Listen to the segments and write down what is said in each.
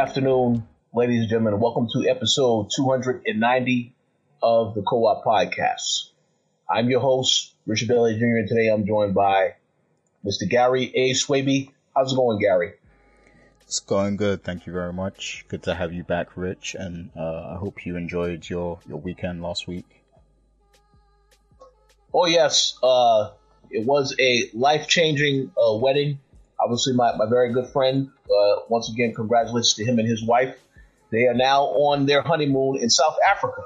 afternoon, ladies and gentlemen. Welcome to episode 290 of the Co-op Podcast. I'm your host, Richard Bailey Jr., and today I'm joined by Mr. Gary A. Swaby. How's it going, Gary? It's going good, thank you very much. Good to have you back, Rich, and uh, I hope you enjoyed your, your weekend last week. Oh, yes. Uh, it was a life-changing uh, wedding obviously my, my very good friend. Uh, once again, congratulations to him and his wife. They are now on their honeymoon in South Africa.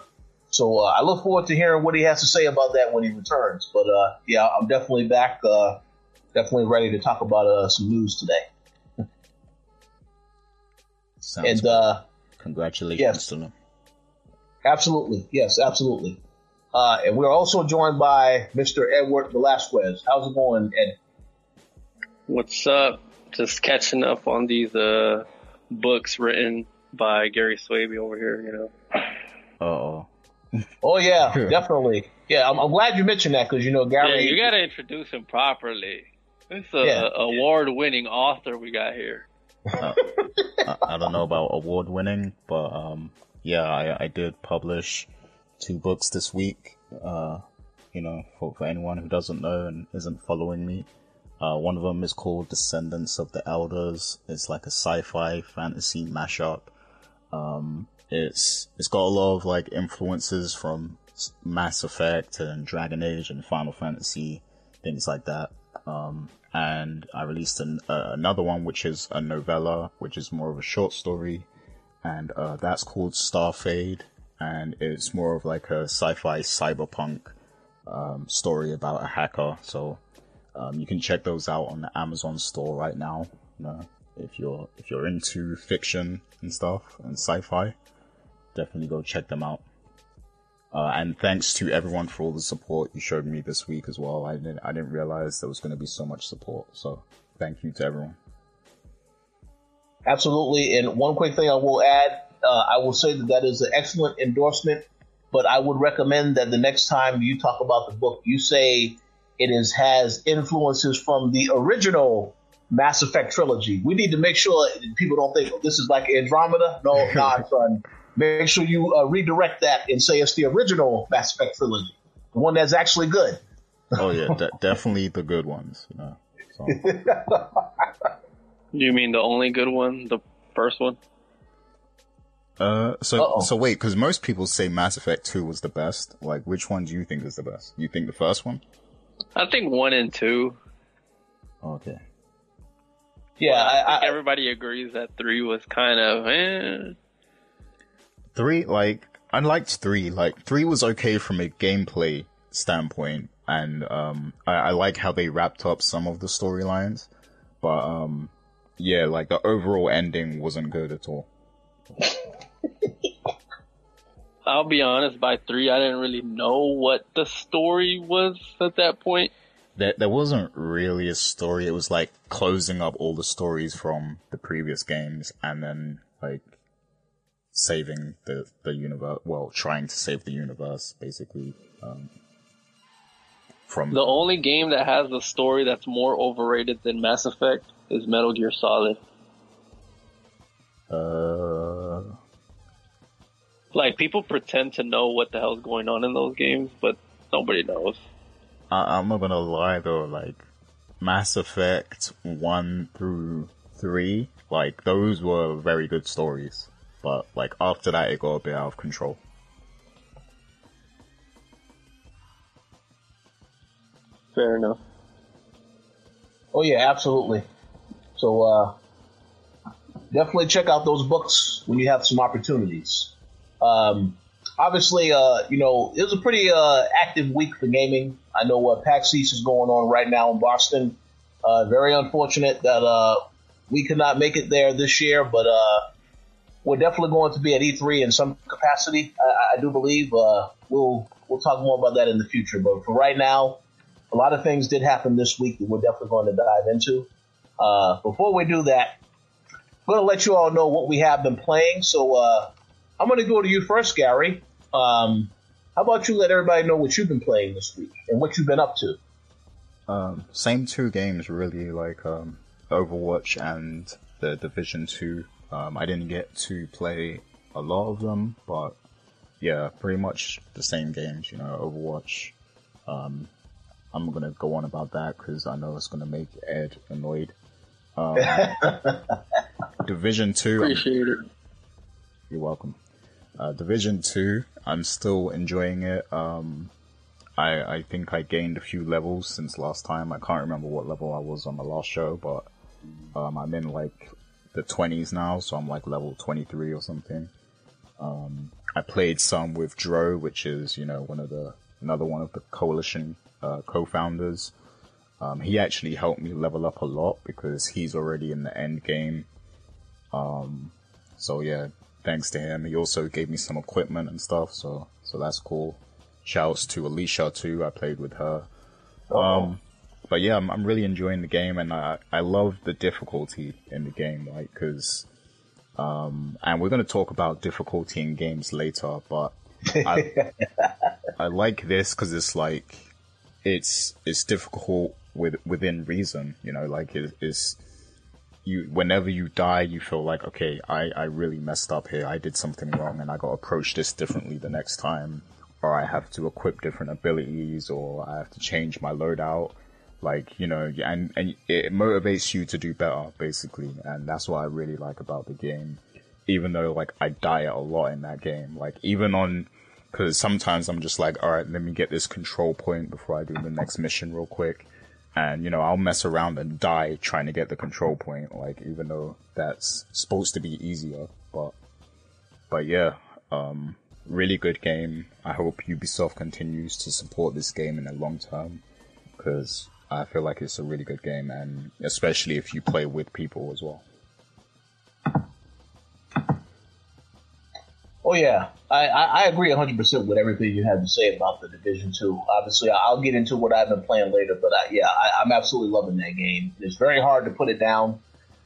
So uh, I look forward to hearing what he has to say about that when he returns. But uh, yeah, I'm definitely back, uh, definitely ready to talk about uh, some news today. Sounds and uh, congratulations yes. to them. Absolutely, yes, absolutely. and we're also joined by Mr. Edward Velasquez. How's it going, Ed? What's up? Just catching up on these uh, books written by Gary Swaby over here, you know. Oh. oh yeah, definitely. Yeah, I'm, I'm, glad you mentioned that because you know Gary. Yeah, you got to introduce him properly. It's a, yeah. award-winning author we got here. Uh, I, I don't know about award-winning, but um, yeah, I, I did publish two books this week. Uh, you know, for, for anyone who doesn't know and isn't following me, uh, one of them is called Descendants of the Elders. It's like a sci-fi fantasy mashup. Um, it's it's got a lot of like influences from Mass Effect and Dragon Age and Final Fantasy, things like that. Um, and I released an, uh, another one which is a novella, which is more of a short story, and uh, that's called Starfade, and it's more of like a sci-fi cyberpunk um, story about a hacker. So um, you can check those out on the Amazon store right now. You know, if you're if you're into fiction and stuff and sci-fi, definitely go check them out. Uh, and thanks to everyone for all the support you showed me this week as well. I didn't I didn't realize there was going to be so much support. So thank you to everyone. Absolutely. And one quick thing I will add, uh, I will say that that is an excellent endorsement. But I would recommend that the next time you talk about the book, you say it is has influences from the original Mass Effect trilogy. We need to make sure people don't think oh, this is like Andromeda. No, not son. Make sure you uh, redirect that and say it's the original Mass Effect trilogy, the one that's actually good. oh yeah, de- definitely the good ones. You, know, so. you mean the only good one, the first one? Uh, so Uh-oh. so wait, because most people say Mass Effect Two was the best. Like, which one do you think is the best? You think the first one? I think one and two. Okay. Yeah, I, I, everybody agrees that three was kind of eh. Three, like I liked three. Like three was okay from a gameplay standpoint, and um, I, I like how they wrapped up some of the storylines, but um, yeah, like the overall ending wasn't good at all. I'll be honest, by three, I didn't really know what the story was at that point. There, there wasn't really a story. It was like closing up all the stories from the previous games and then like saving the, the universe. Well, trying to save the universe, basically. Um, from the only game that has a story that's more overrated than Mass Effect is Metal Gear Solid. Uh, like people pretend to know what the hell's going on in those games, but nobody knows. I- I'm not gonna lie though, like Mass Effect one through three, like those were very good stories, but like after that, it got a bit out of control. Fair enough. Oh yeah, absolutely. So uh, definitely check out those books when you have some opportunities. Um, obviously, uh, you know, it was a pretty uh, active week for gaming. I know what uh, PAX East is going on right now in Boston. Uh, very unfortunate that uh, we could not make it there this year, but uh, we're definitely going to be at E3 in some capacity. I, I do believe uh, we'll we'll talk more about that in the future. But for right now, a lot of things did happen this week that we're definitely going to dive into. Uh, before we do that, I'm going to let you all know what we have been playing. So uh, I'm going to go to you first, Gary. Um, how about you let everybody know what you've been playing this week and what you've been up to? Um, same two games really, like um, Overwatch and the Division Two. Um, I didn't get to play a lot of them, but yeah, pretty much the same games. You know, Overwatch. Um, I'm gonna go on about that because I know it's gonna make Ed annoyed. Um, Division Two. Appreciate it. You're welcome. Uh, Division Two. I'm still enjoying it. Um, I I think I gained a few levels since last time. I can't remember what level I was on the last show, but um, I'm in like the 20s now, so I'm like level 23 or something. Um, I played some with Dro, which is you know one of the another one of the coalition uh, co-founders. Um, he actually helped me level up a lot because he's already in the end game. Um, so yeah, thanks to him. He also gave me some equipment and stuff, so so that's cool. Shouts to Alicia too. I played with her. Um, but yeah, I'm, I'm really enjoying the game, and I I love the difficulty in the game, right? Because um, and we're gonna talk about difficulty in games later, but I I like this because it's like it's it's difficult with within reason, you know, like it is you whenever you die you feel like okay I, I really messed up here. I did something wrong and i got to approach this differently the next time. Or i have to equip different abilities or i have to change my loadout. Like you know and and it motivates you to do better basically. And that's what i really like about the game. Even though like i die a lot in that game. Like even on because sometimes i'm just like all right let me get this control point before i do the next mission real quick and you know I'll mess around and die trying to get the control point like even though that's supposed to be easier. But but yeah um really good game. I hope Ubisoft continues to support this game in the long term because I feel like it's a really good game and especially if you play with people as well Oh yeah, I, I, I agree 100 percent with everything you had to say about the Division Two. Obviously, I'll get into what I've been playing later, but I, yeah, I, I'm absolutely loving that game. It's very hard to put it down.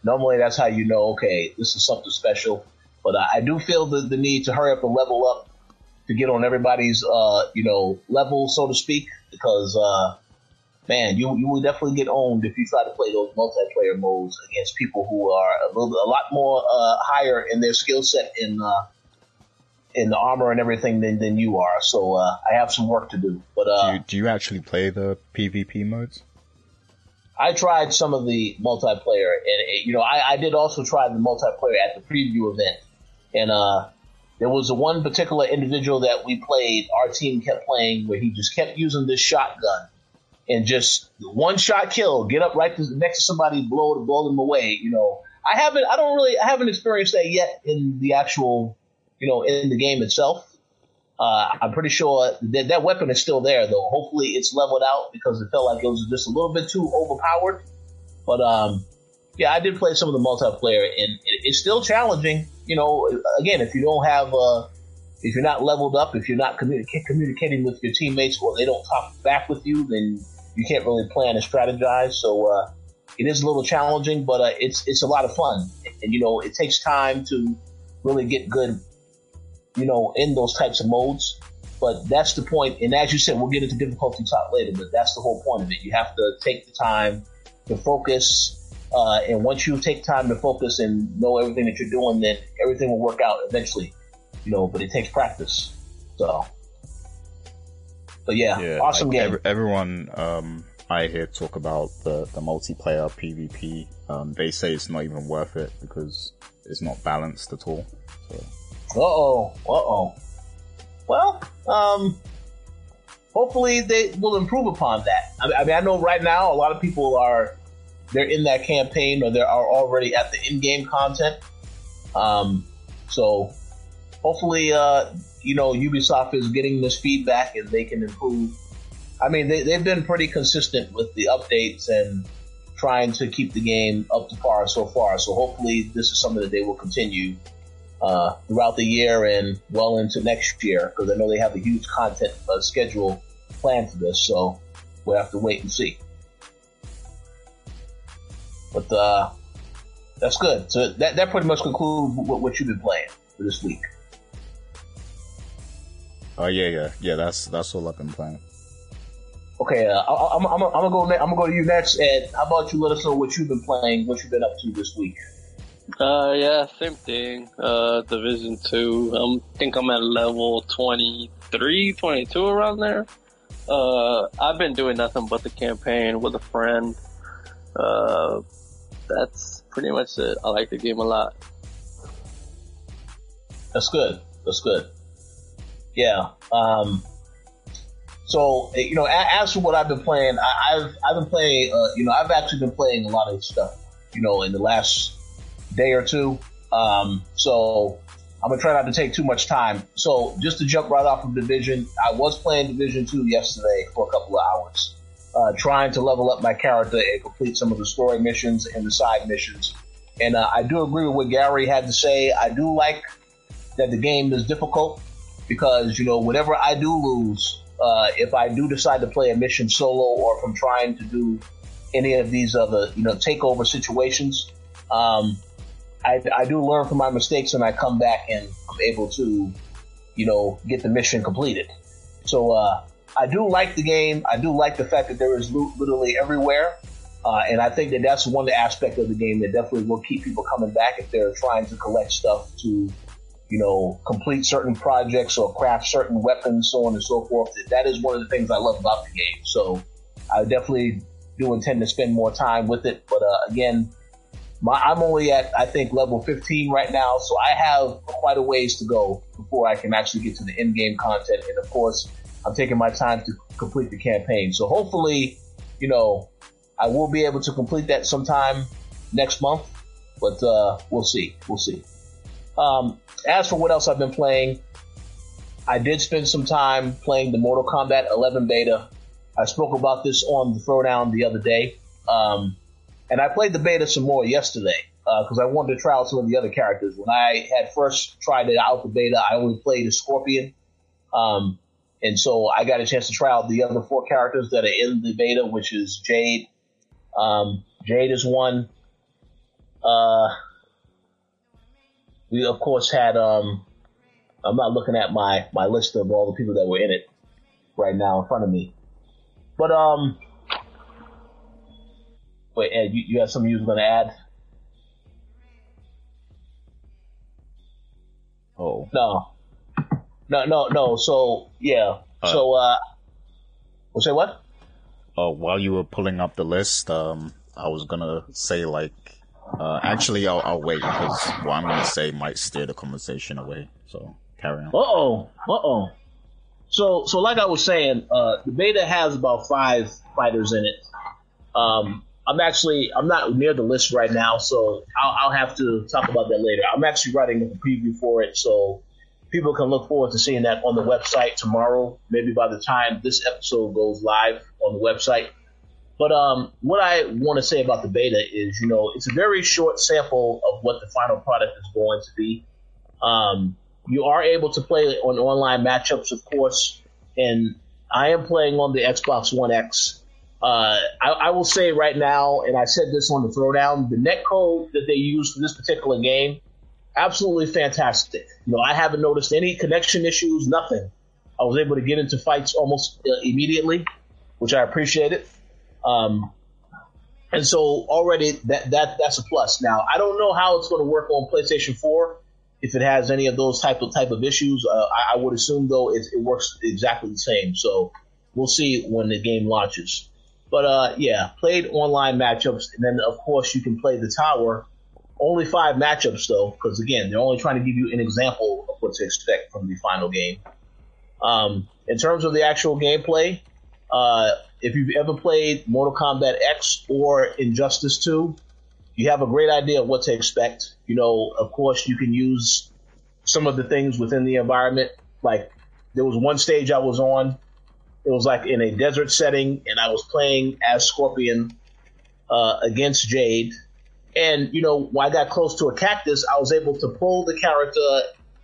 Normally, that's how you know, okay, this is something special. But I, I do feel the, the need to hurry up and level up to get on everybody's, uh, you know, level, so to speak, because, uh, man, you you will definitely get owned if you try to play those multiplayer modes against people who are a little, a lot more uh, higher in their skill set in uh, in the armor and everything than, than you are. So uh, I have some work to do. But uh, do, you, do you actually play the PvP modes I tried some of the multiplayer, and it, you know, I, I did also try the multiplayer at the preview event, and uh, there was a one particular individual that we played. Our team kept playing where he just kept using this shotgun, and just one shot kill, get up right to, next to somebody, blow the blow them away. You know, I haven't, I don't really, I haven't experienced that yet in the actual, you know, in the game itself. Uh, I'm pretty sure that that weapon is still there, though. Hopefully, it's leveled out because it felt like it was just a little bit too overpowered. But um, yeah, I did play some of the multiplayer, and it, it's still challenging. You know, again, if you don't have, uh, if you're not leveled up, if you're not communi- communicating with your teammates, or they don't talk back with you, then you can't really plan and strategize. So uh, it is a little challenging, but uh, it's it's a lot of fun, and you know, it takes time to really get good you know, in those types of modes. But that's the point. And as you said, we'll get into difficulty talk later, but that's the whole point of it. You have to take the time to focus. Uh, and once you take time to focus and know everything that you're doing, then everything will work out eventually, you know, but it takes practice. So, but yeah, yeah awesome like game. Every, everyone um, I hear talk about the, the multiplayer PvP. Um, they say it's not even worth it because it's not balanced at all. So. Uh oh. Uh oh. Well, um, hopefully they will improve upon that. I mean, I mean, I know right now a lot of people are they're in that campaign or they are already at the in-game content. Um, so hopefully, uh, you know, Ubisoft is getting this feedback and they can improve. I mean, they, they've been pretty consistent with the updates and trying to keep the game up to par so far. So hopefully, this is something that they will continue uh, throughout the year and well into next year because I know they have a huge content uh, schedule planned for this. So we'll have to wait and see. But uh, that's good. So that that pretty much concludes what, what you've been playing for this week. Oh yeah, yeah, yeah. That's that's all I've been playing. Okay, uh, I, I'm, I'm, I'm gonna go. I'm gonna go to you next. And how about you? Let us know what you've been playing, what you've been up to this week. Uh, yeah, same thing. Uh, Division 2. Um, I think I'm at level 23, 22 around there. Uh, I've been doing nothing but the campaign with a friend. Uh, that's pretty much it. I like the game a lot. That's good. That's good. Yeah. Um, so you know, as for what I've been playing, I, have I've been playing. Uh, you know, I've actually been playing a lot of stuff. You know, in the last day or two. Um, so I'm gonna try not to take too much time. So just to jump right off of Division, I was playing Division Two yesterday for a couple of hours, uh, trying to level up my character and complete some of the story missions and the side missions. And uh, I do agree with what Gary had to say. I do like that the game is difficult because you know whenever I do lose, uh, if I do decide to play a mission solo or if I'm trying to do any of these other you know takeover situations, um, I, I do learn from my mistakes and I come back and I'm able to, you know, get the mission completed. So, uh, I do like the game. I do like the fact that there is loot literally everywhere. Uh, and I think that that's one aspect of the game that definitely will keep people coming back if they're trying to collect stuff to, you know, complete certain projects or craft certain weapons, so on and so forth. That is one of the things I love about the game. So I definitely do intend to spend more time with it. But uh, again, my, I'm only at, I think, level 15 right now, so I have quite a ways to go before I can actually get to the end game content. And of course, I'm taking my time to complete the campaign. So hopefully, you know, I will be able to complete that sometime next month, but uh, we'll see. We'll see. Um, as for what else I've been playing, I did spend some time playing the Mortal Kombat 11 beta. I spoke about this on the Throwdown the other day. Um, and I played the beta some more yesterday because uh, I wanted to try out some of the other characters. When I had first tried it out the beta, I only played a Scorpion. Um, and so I got a chance to try out the other four characters that are in the beta, which is Jade. Um, Jade is one. Uh, we of course had, um, I'm not looking at my, my list of all the people that were in it right now in front of me. But, um, Wait, Ed, you, you have something you was going to add? Oh. No. No, no, no. So, yeah. Uh, so, uh, we'll say what? Oh, while you were pulling up the list, um, I was gonna say like, uh, actually, I'll, I'll wait because what I'm gonna say might steer the conversation away. So carry on. Uh oh. Uh oh. So, so like I was saying, uh, the beta has about five fighters in it. Um, I'm actually I'm not near the list right now, so I'll, I'll have to talk about that later. I'm actually writing a preview for it, so people can look forward to seeing that on the website tomorrow. Maybe by the time this episode goes live on the website. But um, what I want to say about the beta is, you know, it's a very short sample of what the final product is going to be. Um, you are able to play on online matchups, of course, and I am playing on the Xbox One X. Uh, I, I, will say right now, and I said this on the throwdown, the net code that they use for this particular game, absolutely fantastic. You know, I haven't noticed any connection issues, nothing. I was able to get into fights almost uh, immediately, which I appreciated. Um, and so already that, that, that's a plus. Now, I don't know how it's going to work on PlayStation 4 if it has any of those type of type of issues. Uh, I, I, would assume though it, it works exactly the same. So we'll see when the game launches. But uh, yeah, played online matchups, and then of course you can play the tower. Only five matchups though, because again, they're only trying to give you an example of what to expect from the final game. Um, in terms of the actual gameplay, uh, if you've ever played Mortal Kombat X or Injustice 2, you have a great idea of what to expect. You know, of course, you can use some of the things within the environment. Like there was one stage I was on it was like in a desert setting, and I was playing as Scorpion uh, against Jade, And you know, when I got close to a cactus, I was able to pull the character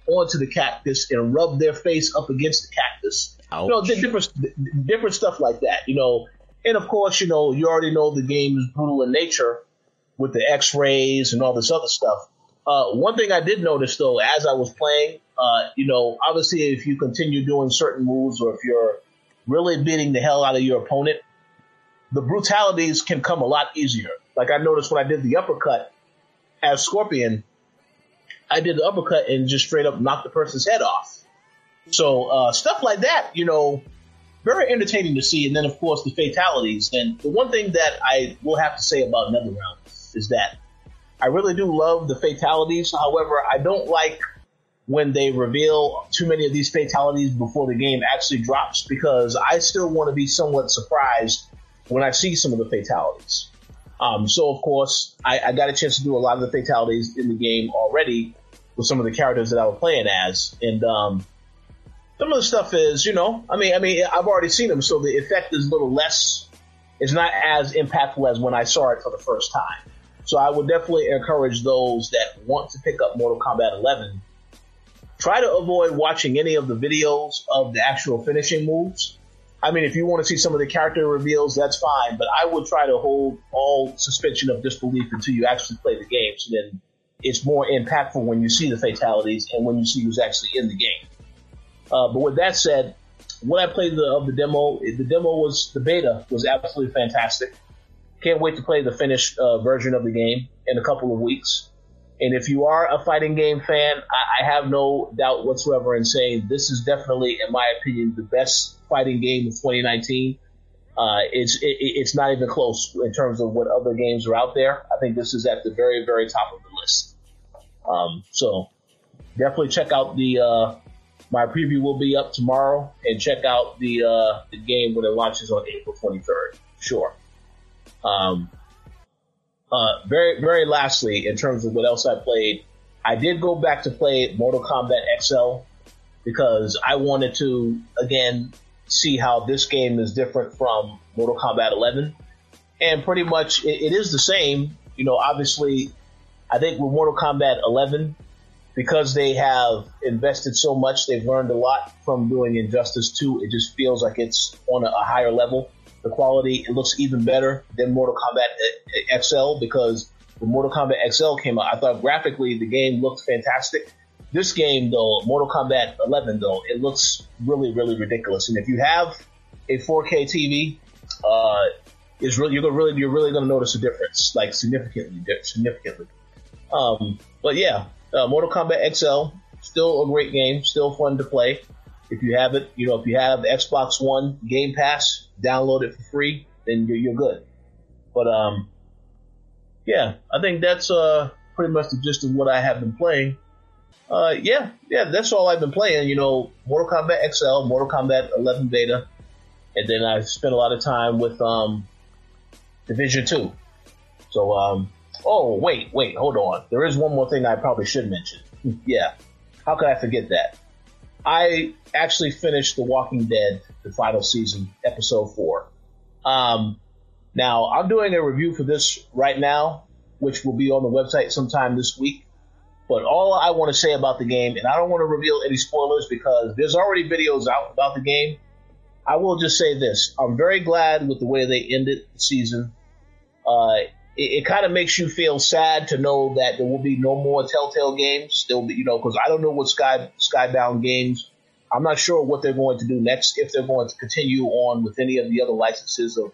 onto the cactus and rub their face up against the cactus. Ouch. You know, di- different different stuff like that. You know, and of course, you know, you already know the game is brutal in nature with the X-rays and all this other stuff. Uh, one thing I did notice though, as I was playing, uh, you know, obviously if you continue doing certain moves or if you're really beating the hell out of your opponent, the brutalities can come a lot easier. Like I noticed when I did the uppercut as Scorpion, I did the uppercut and just straight up knocked the person's head off. So uh, stuff like that, you know, very entertaining to see. And then of course the fatalities. And the one thing that I will have to say about NetherRealm is that I really do love the fatalities. However, I don't like when they reveal too many of these fatalities before the game actually drops because I still want to be somewhat surprised when I see some of the fatalities. Um, so of course, I, I, got a chance to do a lot of the fatalities in the game already with some of the characters that I was playing as, and um, some of the stuff is, you know, I mean, I mean, I've already seen them, so the effect is a little less. It's not as impactful as when I saw it for the first time. So I would definitely encourage those that want to pick up Mortal Kombat 11. Try to avoid watching any of the videos of the actual finishing moves. I mean, if you want to see some of the character reveals, that's fine, but I would try to hold all suspension of disbelief until you actually play the game. So then it's more impactful when you see the fatalities and when you see who's actually in the game. Uh, but with that said, when I played the, of the demo, the demo was, the beta was absolutely fantastic. Can't wait to play the finished uh, version of the game in a couple of weeks. And if you are a fighting game fan, I, I, have no doubt whatsoever in saying this is definitely, in my opinion, the best fighting game of 2019. Uh, it's it, it's not even close in terms of what other games are out there. I think this is at the very very top of the list. Um, so definitely check out the uh, my preview will be up tomorrow, and check out the uh, the game when it launches on April 23rd. Sure. Um, uh, very, very lastly, in terms of what else I played, I did go back to play Mortal Kombat XL because I wanted to, again, see how this game is different from Mortal Kombat 11. And pretty much it, it is the same. You know, obviously, I think with Mortal Kombat 11, because they have invested so much, they've learned a lot from doing Injustice 2. It just feels like it's on a, a higher level the quality. It looks even better than Mortal Kombat XL because when Mortal Kombat XL came out, I thought graphically the game looked fantastic. This game though, Mortal Kombat 11 though, it looks really, really ridiculous. And if you have a 4K TV, uh, is really, you're gonna really, you're really gonna notice a difference, like significantly, significantly. Um, but yeah, uh, Mortal Kombat XL, still a great game, still fun to play. If you have it, you know, if you have Xbox One Game Pass, download it for free, then you're, you're good. But um, yeah, I think that's uh pretty much the gist of what I have been playing. Uh, yeah, yeah, that's all I've been playing. You know, Mortal Kombat XL, Mortal Kombat 11 beta, and then I spent a lot of time with um Division 2. So um, oh wait, wait, hold on. There is one more thing I probably should mention. yeah, how could I forget that? I actually finished The Walking Dead, the final season, episode four. Um, now I'm doing a review for this right now, which will be on the website sometime this week. But all I want to say about the game, and I don't want to reveal any spoilers because there's already videos out about the game. I will just say this: I'm very glad with the way they ended the season. Uh, it, it kind of makes you feel sad to know that there will be no more Telltale games. There'll be, you know, because I don't know what Sky Skybound games. I'm not sure what they're going to do next. If they're going to continue on with any of the other licenses of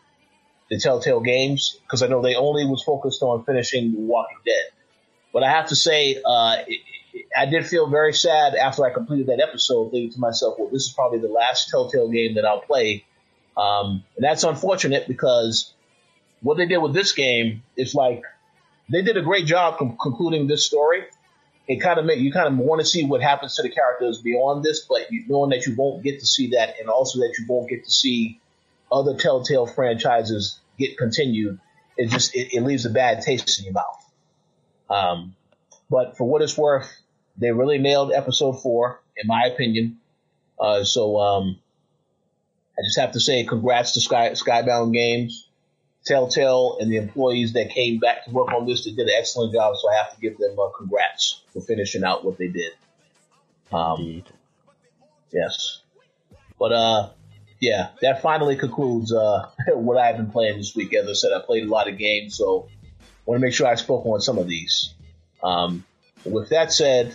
the Telltale games, because I know they only was focused on finishing Walking Dead. But I have to say, uh, it, it, I did feel very sad after I completed that episode, thinking to myself, "Well, this is probably the last Telltale game that I'll play." Um, and that's unfortunate because what they did with this game is like they did a great job com- concluding this story. It kind of make you kind of want to see what happens to the characters beyond this, but you, knowing that you won't get to see that, and also that you won't get to see other Telltale franchises get continued, it just it, it leaves a bad taste in your mouth. Um, but for what it's worth, they really nailed episode four, in my opinion. Uh, so um, I just have to say, congrats to Sky, Skybound Games Telltale and the employees that came back to work on this. They did an excellent job, so I have to give them uh, congrats for finishing out what they did. Um, yes, but uh, yeah, that finally concludes uh, what I've been playing this week. As I said, I played a lot of games, so I want to make sure I spoke on some of these. Um, with that said,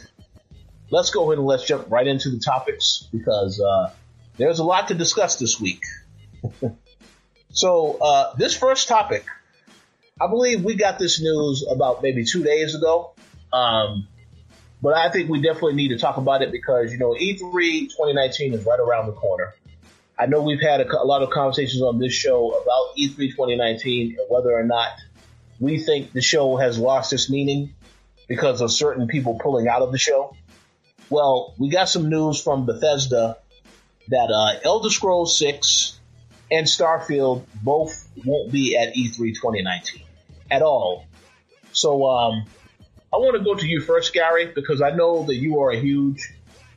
let's go ahead and let's jump right into the topics because uh, there's a lot to discuss this week. so uh, this first topic, I believe we got this news about maybe two days ago. Um, but I think we definitely need to talk about it because, you know, E3 2019 is right around the corner. I know we've had a, a lot of conversations on this show about E E3 2019 and whether or not we think the show has lost its meaning because of certain people pulling out of the show. Well, we got some news from Bethesda that uh, Elder Scrolls 6 and Starfield both won't be at E E3 2019 at all. So um, I want to go to you first, Gary, because I know that you are a huge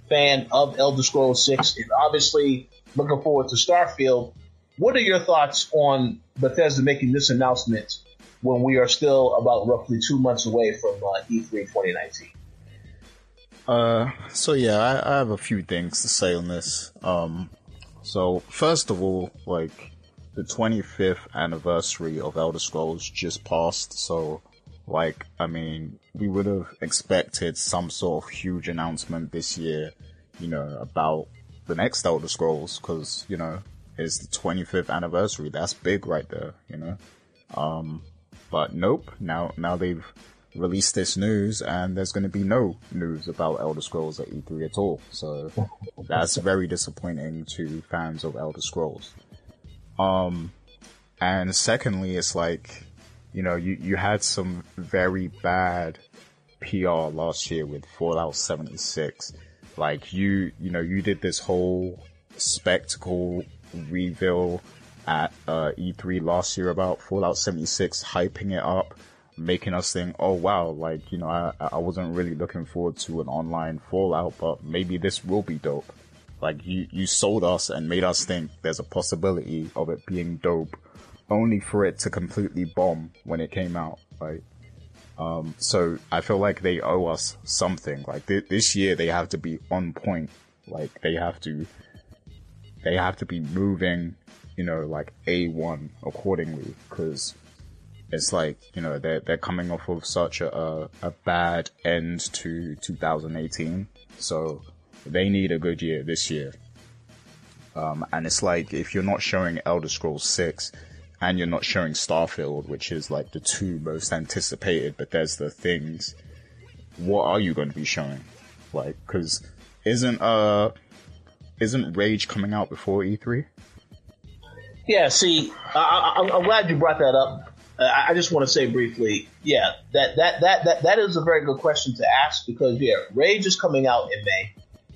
fan of Elder Scrolls 6 and obviously looking forward to Starfield. What are your thoughts on Bethesda making this announcement when we are still about roughly two months away from uh, E3 2019? Uh, so yeah, I, I have a few things to say on this. Um, so first of all, like the 25th anniversary of Elder Scrolls just passed, so like I mean, we would have expected some sort of huge announcement this year, you know, about the next Elder Scrolls, because you know it's the 25th anniversary. That's big right there, you know. Um, but nope. Now now they've released this news, and there's going to be no news about Elder Scrolls at E3 at all. So that's very disappointing to fans of Elder Scrolls. Um, and secondly, it's like, you know, you, you had some very bad PR last year with Fallout 76. Like you, you know, you did this whole spectacle reveal at uh, E3 last year about Fallout 76, hyping it up, making us think, oh wow, like, you know, I, I wasn't really looking forward to an online Fallout, but maybe this will be dope. Like you, you sold us and made us think there's a possibility of it being dope, only for it to completely bomb when it came out. Right? Um, so I feel like they owe us something. Like th- this year, they have to be on point. Like they have to, they have to be moving, you know, like a one accordingly. Because it's like you know they're they're coming off of such a a, bad end to 2018. So they need a good year this year. Um, and it's like if you're not showing Elder Scrolls 6 and you're not showing Starfield, which is like the two most anticipated Bethesda things, what are you going to be showing? Like, cause isn't, uh, isn't Rage coming out before E E3? Yeah, see, I, I'm glad you brought that up. Uh, I just want to say briefly, yeah, that, that, that, that, that is a very good question to ask because, yeah, Rage is coming out in May.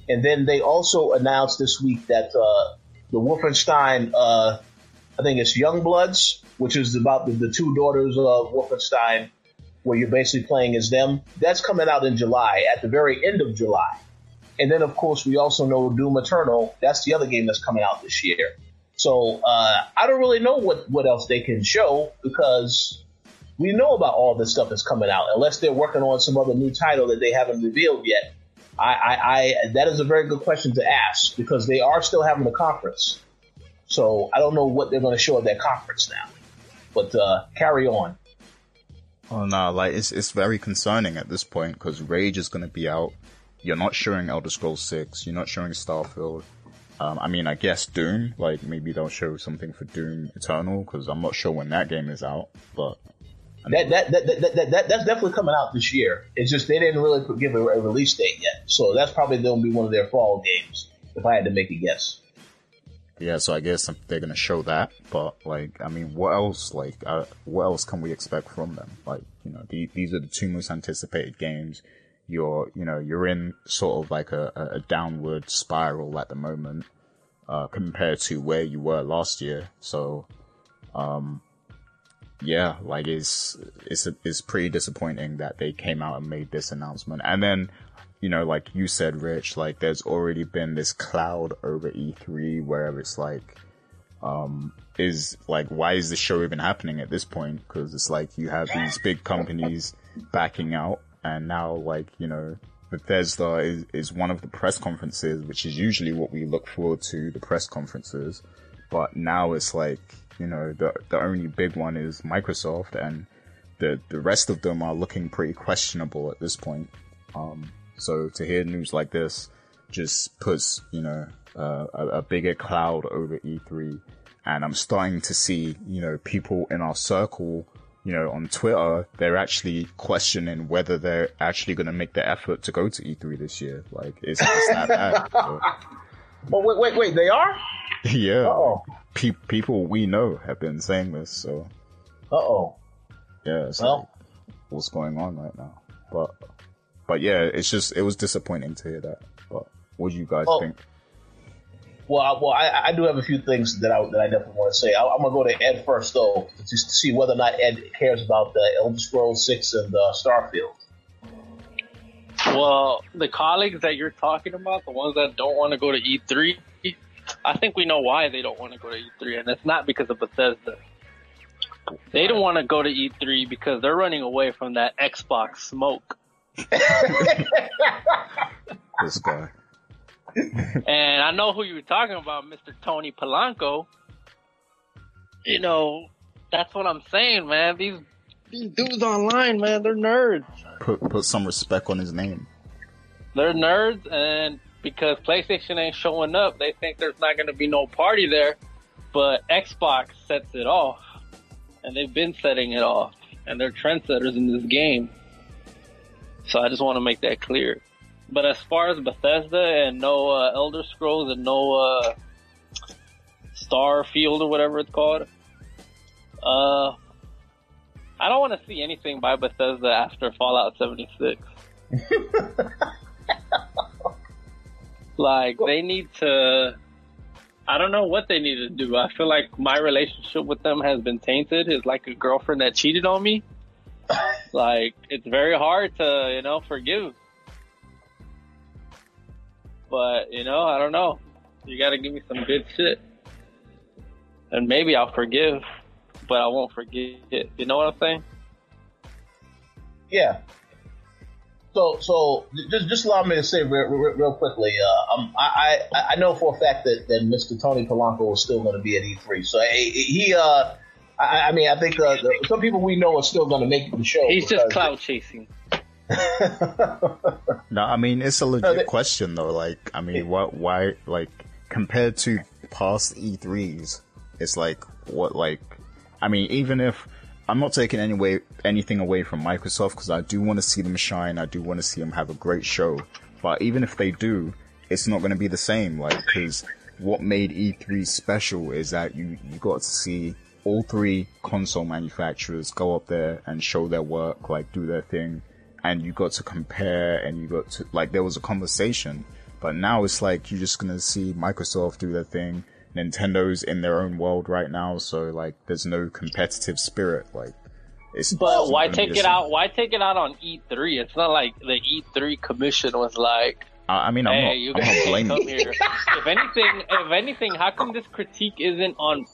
And then they also announced this week that uh, the Wolfenstein, uh, I think it's Youngbloods, which is about the, the two daughters of Wolfenstein, where you're basically playing as them. That's coming out in July, at the very end of July. And then, of course, we also know Doom Eternal. That's the other game that's coming out this year. So uh, I don't really know what, what else they can show because we know about all this stuff that's coming out, unless they're working on some other new title that they haven't revealed yet. I, I, I that is a very good question to ask because they are still having a conference. So I don't know what they're going to show at that conference now. But uh, carry on. Oh no, like it's it's very concerning at this point because Rage is going to be out. You're not showing Elder Scrolls Six. You're not showing Starfield. Um, I mean, I guess Doom. Like maybe they'll show something for Doom Eternal because I'm not sure when that game is out. But That, that, that, that, that, that, that's definitely coming out this year. It's just they didn't really give a, a release date yet. So that's probably going to be one of their fall games, if I had to make a guess. yeah, so I guess they're going to show that. But like, I mean, what else? Like, uh, what else can we expect from them? Like, you know, the, these are the two most anticipated games. You're, you know, you're in sort of like a, a downward spiral at the moment, uh, compared to where you were last year. So, um, yeah, like it's, it's, it's pretty disappointing that they came out and made this announcement. And then, you know, like you said, Rich, like there's already been this cloud over E3 where it's like, um, is like, why is the show even happening at this point? Because it's like you have these big companies backing out, and now like you know Bethesda is, is one of the press conferences, which is usually what we look forward to, the press conferences. But now it's like, you know, the, the only big one is Microsoft and the, the rest of them are looking pretty questionable at this point. Um, so to hear news like this just puts, you know, uh, a, a bigger cloud over E3. And I'm starting to see, you know, people in our circle you know, on Twitter, they're actually questioning whether they're actually going to make the effort to go to E3 this year. Like, it's, it's that bad. So. Oh, wait, wait, wait, they are? Yeah. oh Pe- people we know have been saying this, so. Uh oh. Yeah, it's well. Like, what's going on right now? But, but yeah, it's just, it was disappointing to hear that. But what do you guys well, think? Well, well, I, I, do have a few things that I that I definitely want to say. I, am gonna go to Ed first, though, just to see whether or not Ed cares about the Elder Scrolls Six and uh, Starfield. Well, the colleagues that you're talking about, the ones that don't want to go to E3, I think we know why they don't want to go to E3, and it's not because of Bethesda. They don't want to go to E3 because they're running away from that Xbox smoke. this guy and I know who you were talking about, Mr. Tony Polanco. You know, that's what I'm saying, man. These these dudes online, man, they're nerds. Put put some respect on his name. They're nerds, and because PlayStation ain't showing up, they think there's not going to be no party there. But Xbox sets it off, and they've been setting it off, and they're trendsetters in this game. So I just want to make that clear. But as far as Bethesda and no uh, Elder Scrolls and no uh, Starfield or whatever it's called, uh, I don't want to see anything by Bethesda after Fallout 76. like they need to. I don't know what they need to do. I feel like my relationship with them has been tainted. It's like a girlfriend that cheated on me. like it's very hard to, you know, forgive but you know, I don't know. You got to give me some good shit, and maybe I'll forgive, but I won't forget. You know what I'm saying? Yeah. So, so just just allow me to say real, real, real quickly. Uh, um, I, I I know for a fact that, that Mr. Tony Polanco is still going to be at E3. So he, he uh, I, I mean, I think uh, the, some people we know are still going to make the show. He's just cloud chasing. No, I mean it's a legit question though. Like, I mean, what? Why? Like, compared to past E3s, it's like what? Like, I mean, even if I'm not taking any way, anything away from Microsoft because I do want to see them shine. I do want to see them have a great show. But even if they do, it's not going to be the same. Like, because what made E3 special is that you you got to see all three console manufacturers go up there and show their work, like do their thing and you got to compare and you got to like there was a conversation. But now it's like you're just gonna see Microsoft do their thing. Nintendo's in their own world right now, so like there's no competitive spirit. Like it's But why take it out why take it out on E three? It's not like the E three commission was like I mean, I'm hey, not, you guys I'm not come here. if anything, if anything, how come this critique isn't on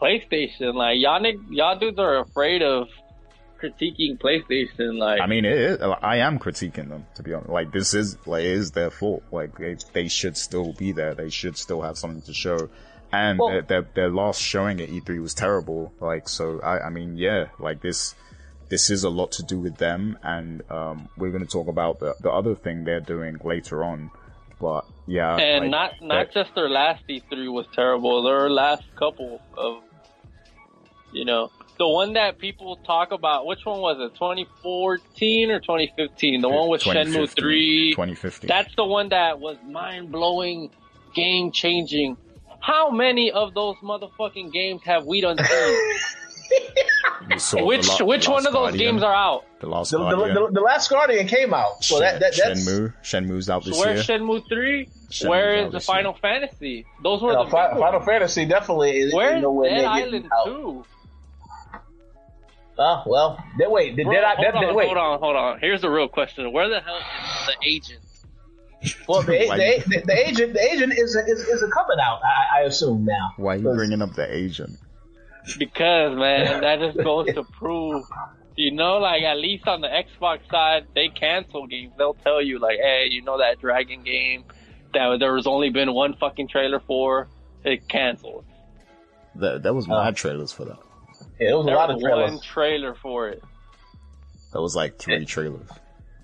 PlayStation? Like y'all, y'all dudes are afraid of critiquing PlayStation. Like, I mean, it is, I am critiquing them to be honest. Like, this is like is their fault. Like, they, they should still be there. They should still have something to show. And well, their, their, their last showing at E3 was terrible. Like, so I I mean, yeah, like this this is a lot to do with them. And um, we're going to talk about the the other thing they're doing later on. But yeah, and like, not not just their last E3 was terrible. Their last couple of you know the one that people talk about. Which one was it? 2014 or 2015? The one with Shenmue 3. 2015. That's the one that was mind blowing, game changing. How many of those motherfucking games have we done which la- which one of those Guardian, games are out? The Last the, Guardian. The, the, the, Last Guardian came out, so that, that that's Shenmue. Shenmue's out this so year. Where's Shenmue three? Shenmue's Where is the Final year. Fantasy? Those were uh, the Final Fantasy definitely. Where's Dead Island two? Oh, well, wait, did, Bro, did I, hold, did, on, wait. hold on, hold on. Here's the real question. Where the hell is the agent? Well, the, the, the, the, agent, the agent is is, is coming out. I, I assume now. Why are you bringing up the agent? Because man, that just goes to prove, you know, like at least on the Xbox side, they cancel games. They'll tell you like, hey, you know that Dragon game that there was only been one fucking trailer for, it canceled. That that was my uh, trailers for that. Yeah, it was there a lot was of trailers. One trailer for it. That was like three trailers.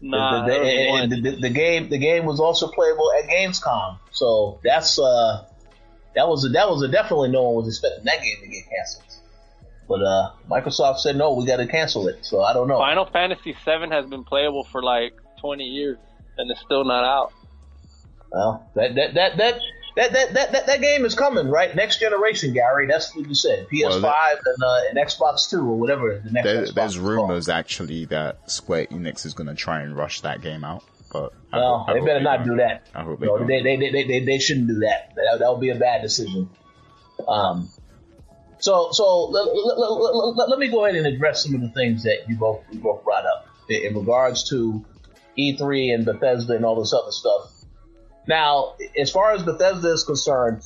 Nah, the, the, the, the, game the game was also playable at Gamescom, so that's uh that was a, that was a definitely no one was expecting that game to get canceled. But uh, Microsoft said no, we got to cancel it. So I don't know. Final Fantasy VII has been playable for like 20 years, and it's still not out. Well, that that that that that, that, that, that, that game is coming, right? Next generation, Gary. That's what you said. PS5 well, and, uh, and Xbox Two or whatever the next. There, there's rumors actually that Square Enix is going to try and rush that game out, but well, they better not do that. I hope they, no, they, they, they, they, they shouldn't do that. That that would be a bad decision. Um. So so let, let, let, let me go ahead and address some of the things that you both you both brought up in regards to E3 and Bethesda and all this other stuff. Now, as far as Bethesda is concerned,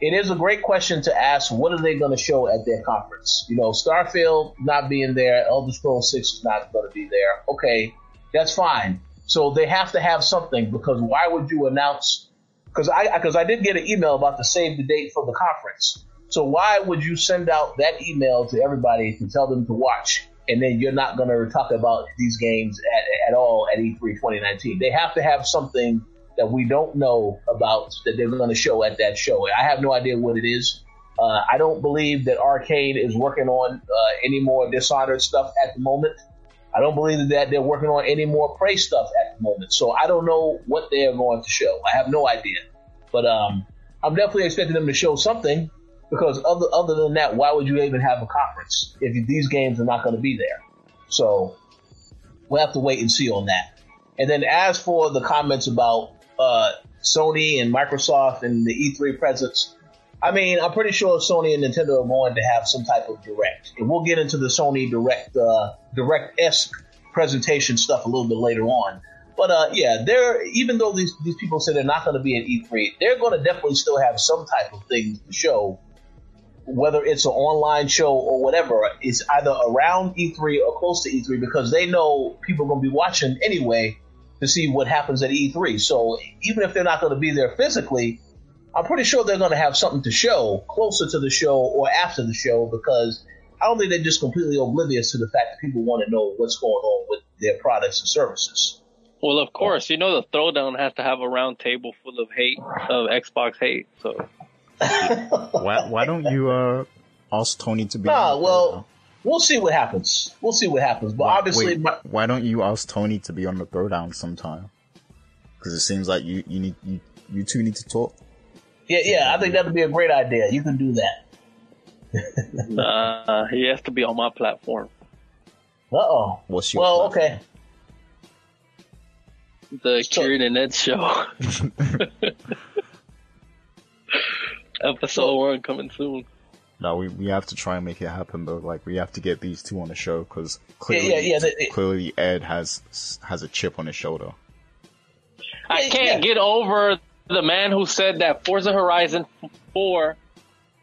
it is a great question to ask what are they going to show at their conference? You know, Starfield not being there, Elder Scrolls 6 is not going to be there. Okay, that's fine. So they have to have something because why would you announce? Because I because I did get an email about the save the date for the conference. So why would you send out that email to everybody to tell them to watch, and then you're not going to talk about these games at, at all at E3 2019? They have to have something that we don't know about that they're going to show at that show. I have no idea what it is. Uh, I don't believe that Arkane is working on uh, any more Dishonored stuff at the moment. I don't believe that they're working on any more Prey stuff at the moment. So I don't know what they're going to show. I have no idea. But um, I'm definitely expecting them to show something because other other than that, why would you even have a conference if these games are not going to be there? So we'll have to wait and see on that. And then as for the comments about uh, Sony and Microsoft and the E3 presence. I mean, I'm pretty sure Sony and Nintendo are going to have some type of direct, and we'll get into the Sony direct, uh, direct esque presentation stuff a little bit later on. But uh, yeah, they're even though these these people say they're not going to be at E3, they're going to definitely still have some type of thing to show, whether it's an online show or whatever. It's either around E3 or close to E3 because they know people are going to be watching anyway to see what happens at E3. So even if they're not going to be there physically, I'm pretty sure they're going to have something to show closer to the show or after the show because I don't think they're just completely oblivious to the fact that people want to know what's going on with their products and services. Well, of course, you know the throwdown has to have a round table full of hate of Xbox hate. So why why don't you uh ask Tony to be? Nah, well, we'll see what happens. We'll see what happens. But why, obviously, wait, my, why don't you ask Tony to be on the throwdown sometime? Because it seems like you you need you you two need to talk. Yeah, yeah, I think that would be a great idea. You can do that. nah, he has to be on my platform. Uh oh. What's your well? Platform? Okay. The so, Kieran and Ed show. Episode one coming soon. No, we, we have to try and make it happen though. Like we have to get these two on the show because clearly, yeah, yeah, yeah, clearly Ed has has a chip on his shoulder. I can't get over the man who said that Forza Horizon four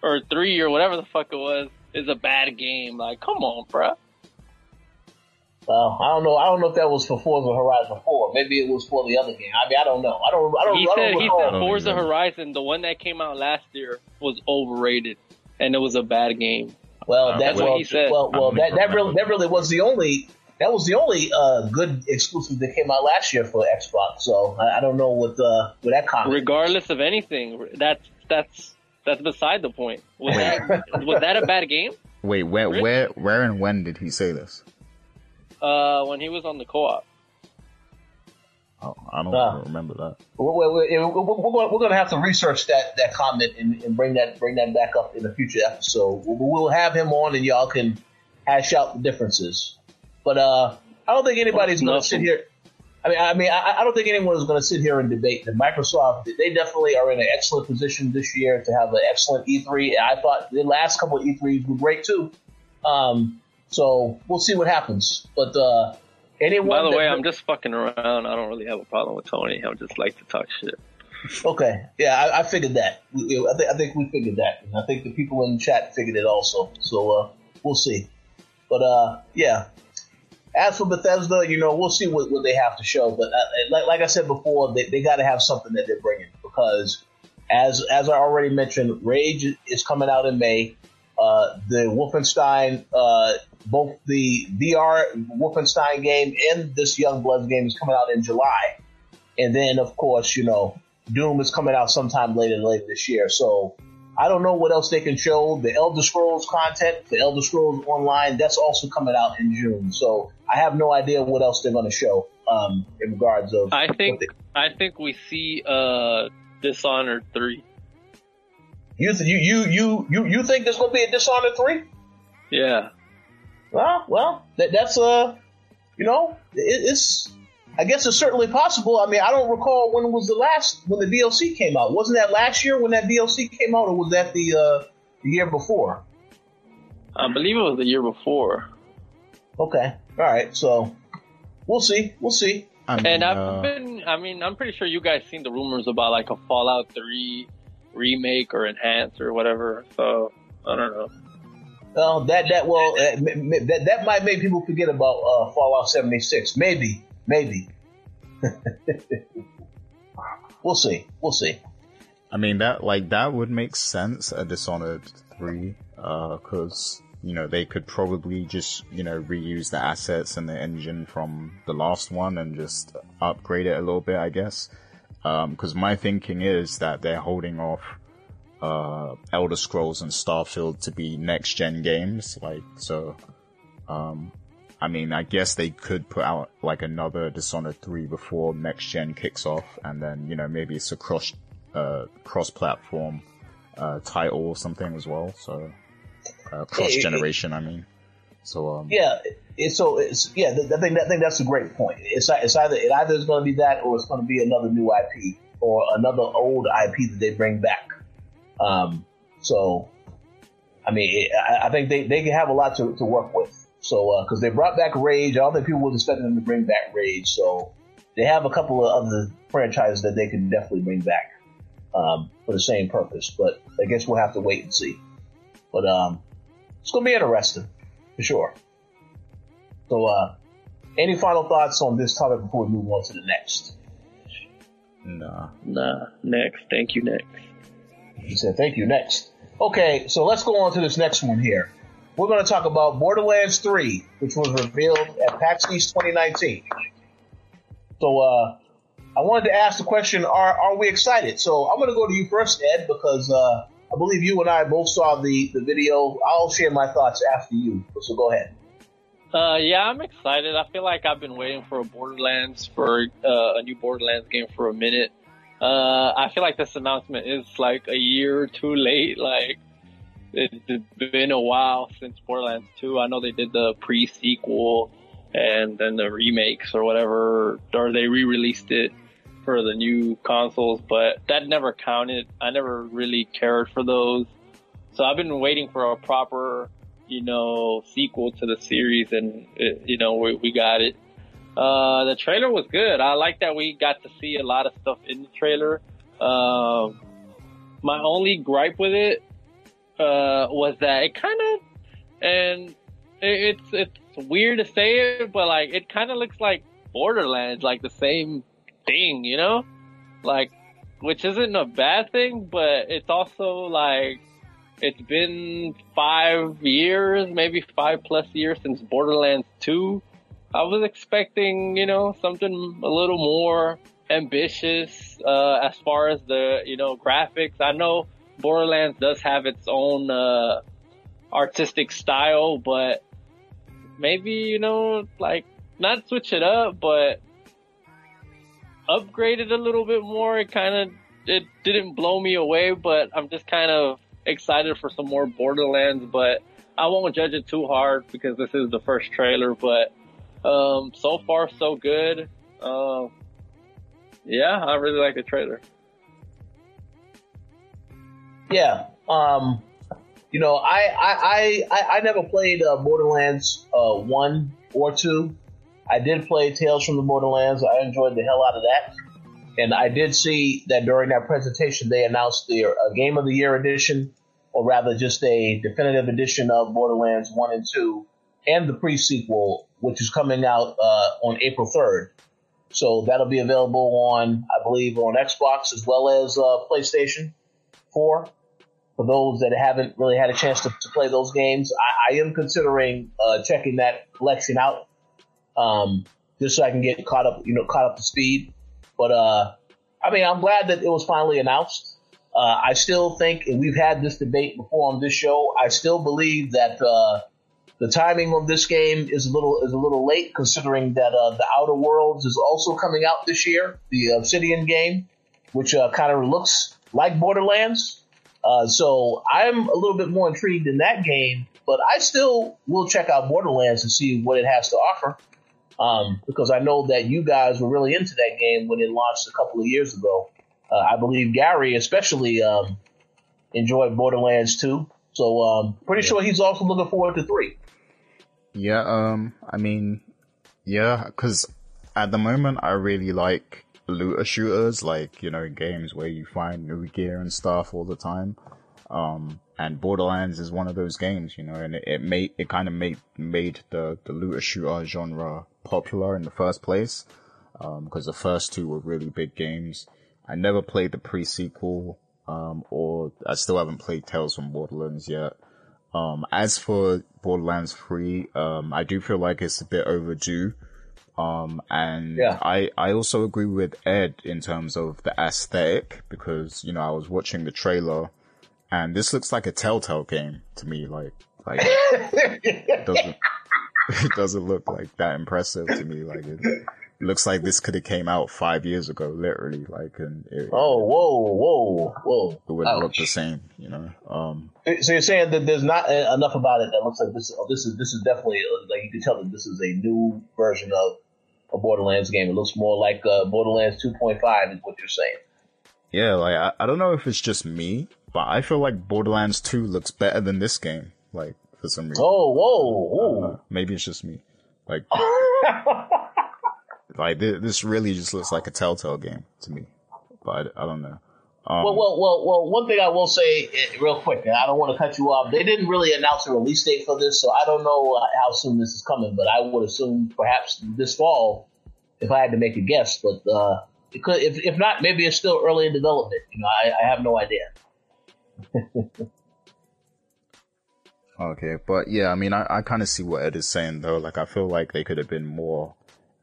or three or whatever the fuck it was is a bad game. Like, come on, bro. Well, I don't know. I don't know if that was for Forza Horizon Four. Maybe it was for the other game. I mean, I don't know. I don't. I don't. He I said don't he said Forza Horizon, the one that came out last year, was overrated and it was a bad game. Well, uh, that's well, what he said. Well, well, that, that really that really was the only that was the only uh, good exclusive that came out last year for Xbox. So I, I don't know what uh, what that comment. Regardless of anything, that's that's that's beside the point. Was that was that a bad game? Wait, where really? where where and when did he say this? Uh, when he was on the co-op. Oh, I don't uh, remember that. We're, we're, we're, we're, going to have to research that, that comment and, and, bring that bring that back up in a future episode. We'll, we'll, have him on and y'all can hash out the differences. But uh, I don't think anybody's going to sit here. I mean, I mean, I, I don't think anyone is going to sit here and debate that Microsoft. They definitely are in an excellent position this year to have an excellent E3. I thought the last couple of E3s were great too. Um, so we'll see what happens. But uh, Anyone By the way, I'm just fucking around. I don't really have a problem with Tony. I just like to talk shit. Okay, yeah, I, I figured that. We- I, think I think we figured that. And I think the people in the chat figured it also. So uh, we'll see. But uh, yeah. As for Bethesda, you know, we'll see what, what they have to show. But uh, like, like I said before, they, they got to have something that they're bringing because, as as I already mentioned, Rage is coming out in May. Uh, the Wolfenstein, uh, both the VR Wolfenstein game and this Young Bloods game is coming out in July. And then, of course, you know, Doom is coming out sometime later later this year. So I don't know what else they can show. The Elder Scrolls content, the Elder Scrolls Online, that's also coming out in June. So I have no idea what else they're going to show um, in regards of. I think what I think we see uh Dishonored three. They- you you you you you you think there's going to be a Dishonored three? Yeah. Well, well, that, that's uh, you know, it, it's. I guess it's certainly possible. I mean, I don't recall when was the last when the DLC came out. Wasn't that last year when that DLC came out, or was that the uh, the year before? I believe it was the year before. Okay, all right. So we'll see. We'll see. I mean, And I've uh, been, I mean, I'm pretty sure you guys seen the rumors about like a Fallout 3 remake or enhance or whatever. So, I don't know. Uh, that that well uh, m- m- that that might make people forget about uh, Fallout 76. Maybe, maybe. we'll see. We'll see. I mean that like that would make sense a Dishonored three, because you know they could probably just you know reuse the assets and the engine from the last one and just upgrade it a little bit, I guess. Because my thinking is that they're holding off uh, Elder Scrolls and Starfield to be next gen games, like so. Um, I mean, I guess they could put out like another Dishonored 3 before next gen kicks off, and then, you know, maybe it's a cross, uh, cross platform, uh, title or something as well. So, uh, cross generation, I mean. So, um, Yeah. It's so it's yeah. th- I think that, I think that's a great point. It's it's either it either is going to be that or it's going to be another new IP or another old IP that they bring back. Um. So, I mean, it, I, I think they they can have a lot to, to work with. So, because they brought back Rage, I don't think people was expecting them to bring back Rage. So, they have a couple of other franchises that they can definitely bring back um, for the same purpose. But I guess we'll have to wait and see. But um, it's going to be interesting for sure. So, uh, any final thoughts on this topic before we move on to the next? nah. Nah, next. Thank you, next. He said, thank you, next. Okay, so let's go on to this next one here. We're going to talk about Borderlands 3, which was revealed at PAX East 2019. So, uh, I wanted to ask the question, are, are we excited? So I'm going to go to you first, Ed, because, uh, I believe you and I both saw the, the video. I'll share my thoughts after you. So go ahead. Uh, yeah, I'm excited. I feel like I've been waiting for a Borderlands for uh, a new Borderlands game for a minute. Uh, I feel like this announcement is like a year too late. Like it's been a while since Borderlands 2. I know they did the pre-sequel and then the remakes or whatever, or they re-released it for the new consoles, but that never counted. I never really cared for those. So I've been waiting for a proper, you know, sequel to the series and, it, you know, we, we got it. Uh, the trailer was good. I like that we got to see a lot of stuff in the trailer. Um, my only gripe with it, uh, was that it kind of, and it, it's, it's weird to say it, but like, it kind of looks like Borderlands, like the same thing, you know? Like, which isn't a bad thing, but it's also like, it's been five years, maybe five plus years since Borderlands 2. I was expecting, you know, something a little more ambitious, uh, as far as the, you know, graphics. I know Borderlands does have its own, uh, artistic style, but maybe, you know, like, not switch it up, but upgrade it a little bit more. It kind of, it didn't blow me away, but I'm just kind of excited for some more Borderlands, but I won't judge it too hard because this is the first trailer, but, um, so far so good. Uh, yeah, I really like the trailer. Yeah. Um, you know, I, I, I- I never played uh, Borderlands uh, one or two, I did play Tales from the Borderlands. I enjoyed the hell out of that. And I did see that during that presentation, they announced the uh, Game of the Year edition, or rather just a definitive edition of Borderlands 1 and 2, and the pre-sequel, which is coming out uh, on April 3rd. So that'll be available on, I believe, on Xbox as well as uh, PlayStation 4. For those that haven't really had a chance to, to play those games, I, I am considering uh, checking that collection out, um, just so I can get caught up, you know, caught up to speed. But uh, I mean, I'm glad that it was finally announced. Uh, I still think, and we've had this debate before on this show. I still believe that uh, the timing of this game is a little is a little late, considering that uh, the Outer Worlds is also coming out this year, the Obsidian game, which uh, kind of looks like Borderlands. Uh, so I'm a little bit more intrigued in that game, but I still will check out Borderlands and see what it has to offer. Um, because I know that you guys were really into that game when it launched a couple of years ago. Uh, I believe Gary especially um, enjoyed Borderlands 2. So um, pretty yeah. sure he's also looking forward to 3. Yeah, um, I mean, yeah, because at the moment I really like looter shooters, like, you know, games where you find new gear and stuff all the time. Um, and Borderlands is one of those games, you know, and it, it made, it kind of made, made the, the looter shooter genre popular in the first place. Um, because the first two were really big games. I never played the pre-sequel, um, or I still haven't played Tales from Borderlands yet. Um, as for Borderlands 3, um, I do feel like it's a bit overdue. Um, and yeah. I, I also agree with Ed in terms of the aesthetic because, you know, I was watching the trailer and this looks like a Telltale game to me. Like, like, it doesn't, it doesn't look like that impressive to me. Like it, looks like this could have came out five years ago, literally. Like, and it, oh, whoa, whoa, whoa! It wouldn't Ouch. look the same, you know. Um, so you're saying that there's not enough about it that looks like this. Oh, this is this is definitely uh, like you can tell that this is a new version of a Borderlands game. It looks more like uh, Borderlands 2.5 is what you're saying. Yeah, like I, I don't know if it's just me, but I feel like Borderlands 2 looks better than this game. Like for some reason. Oh, whoa, whoa. maybe it's just me. Like. Like this really just looks like a Telltale game to me, but I, don't know. Um, well, well, well, well. One thing I will say eh, real quick, and I don't want to cut you off. They didn't really announce a release date for this, so I don't know uh, how soon this is coming. But I would assume perhaps this fall, if I had to make a guess. But uh, it could, if if not, maybe it's still early in development. You know, I, I have no idea. okay, but yeah, I mean, I, I kind of see what Ed is saying though. Like, I feel like they could have been more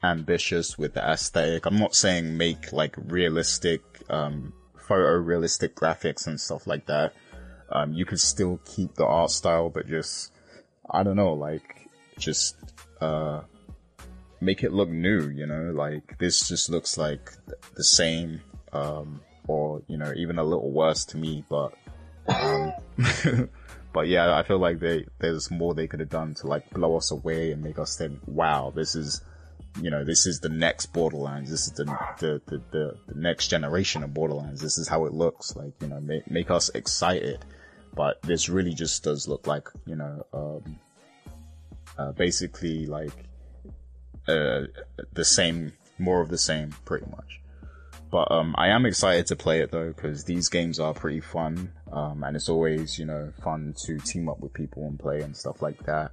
ambitious with the aesthetic. I'm not saying make like realistic, um, photorealistic graphics and stuff like that. Um, you could still keep the art style, but just, I don't know, like, just, uh, make it look new, you know, like this just looks like the same, um, or, you know, even a little worse to me, but, um, but yeah, I feel like they, there's more they could have done to like blow us away and make us think, wow, this is, you know, this is the next Borderlands. This is the, the, the, the, the next generation of Borderlands. This is how it looks. Like, you know, make, make us excited. But this really just does look like, you know, um, uh, basically like, uh, the same, more of the same, pretty much. But, um, I am excited to play it though, because these games are pretty fun. Um, and it's always, you know, fun to team up with people and play and stuff like that.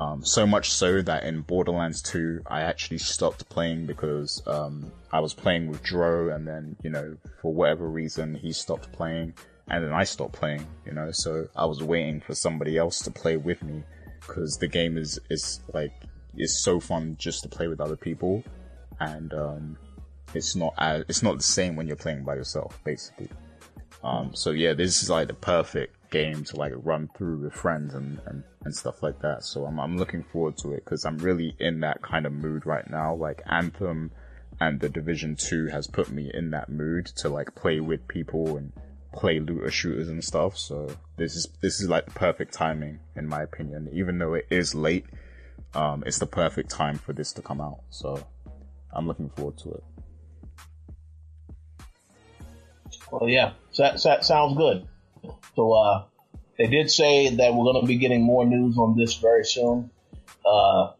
Um, so much so that in Borderlands 2, I actually stopped playing because um, I was playing with Dro, and then you know for whatever reason he stopped playing, and then I stopped playing. You know, so I was waiting for somebody else to play with me because the game is is like is so fun just to play with other people, and um, it's not as, it's not the same when you're playing by yourself, basically. Um, so yeah, this is like the perfect game to like run through with friends and, and, and stuff like that. So I'm, I'm looking forward to it because I'm really in that kind of mood right now. Like Anthem and the Division 2 has put me in that mood to like play with people and play looter shooters and stuff. So this is, this is like the perfect timing in my opinion. Even though it is late, um, it's the perfect time for this to come out. So I'm looking forward to it. Well, yeah, that, that sounds good. So uh, they did say that we're going to be getting more news on this very soon. Uh,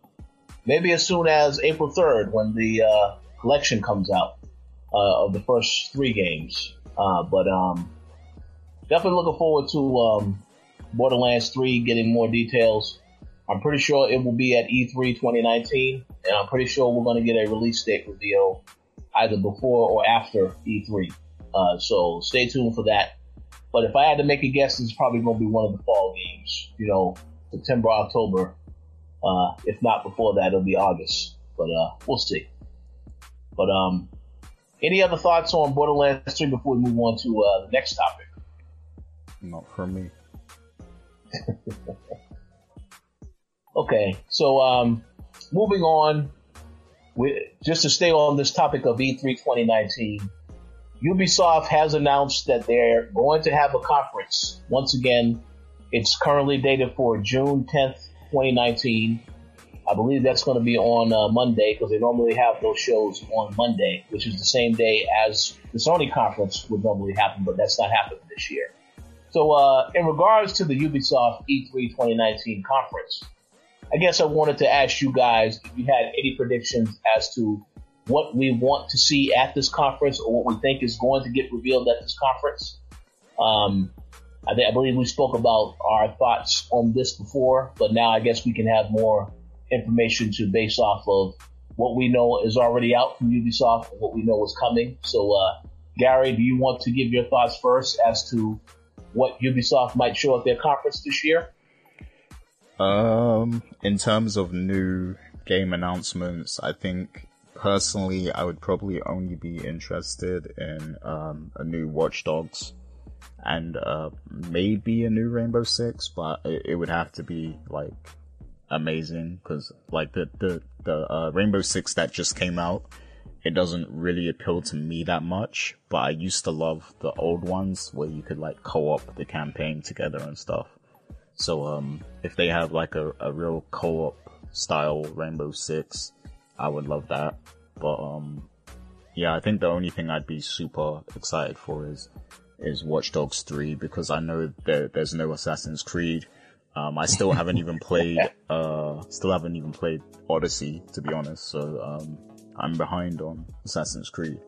maybe as soon as April 3rd when the uh, collection comes out uh, of the first three games. Uh, but um, definitely looking forward to um, Borderlands 3 getting more details. I'm pretty sure it will be at E3 2019, and I'm pretty sure we're going to get a release date reveal either before or after E3. Uh, so stay tuned for that. But if I had to make a guess, it's probably going to be one of the fall games. You know, September, October. Uh, if not before that, it'll be August. But uh, we'll see. But um, any other thoughts on Borderlands 3 before we move on to uh, the next topic? Not for me. okay, so um, moving on, we, just to stay on this topic of E3 2019, Ubisoft has announced that they're going to have a conference. Once again, it's currently dated for June 10th, 2019. I believe that's going to be on uh, Monday because they normally have those shows on Monday, which is the same day as the Sony conference would normally happen, but that's not happening this year. So, uh, in regards to the Ubisoft E3 2019 conference, I guess I wanted to ask you guys if you had any predictions as to what we want to see at this conference or what we think is going to get revealed at this conference. Um, I, th- I believe we spoke about our thoughts on this before, but now I guess we can have more information to base off of what we know is already out from Ubisoft and what we know is coming. So, uh, Gary, do you want to give your thoughts first as to what Ubisoft might show at their conference this year? Um, in terms of new game announcements, I think personally I would probably only be interested in um, a new Watch Dogs and uh, maybe a new Rainbow Six, but it, it would have to be like amazing because like the the the uh, Rainbow Six that just came out it doesn't really appeal to me that much, but I used to love the old ones where you could like co-op the campaign together and stuff. So um, if they have like a, a real co-op style Rainbow Six, I would love that. But um, yeah, I think the only thing I'd be super excited for is is Watch Dogs 3 because I know that there's no Assassin's Creed. Um, I still haven't even played, uh, still haven't even played Odyssey to be honest. So, um, I'm behind on Assassin's Creed.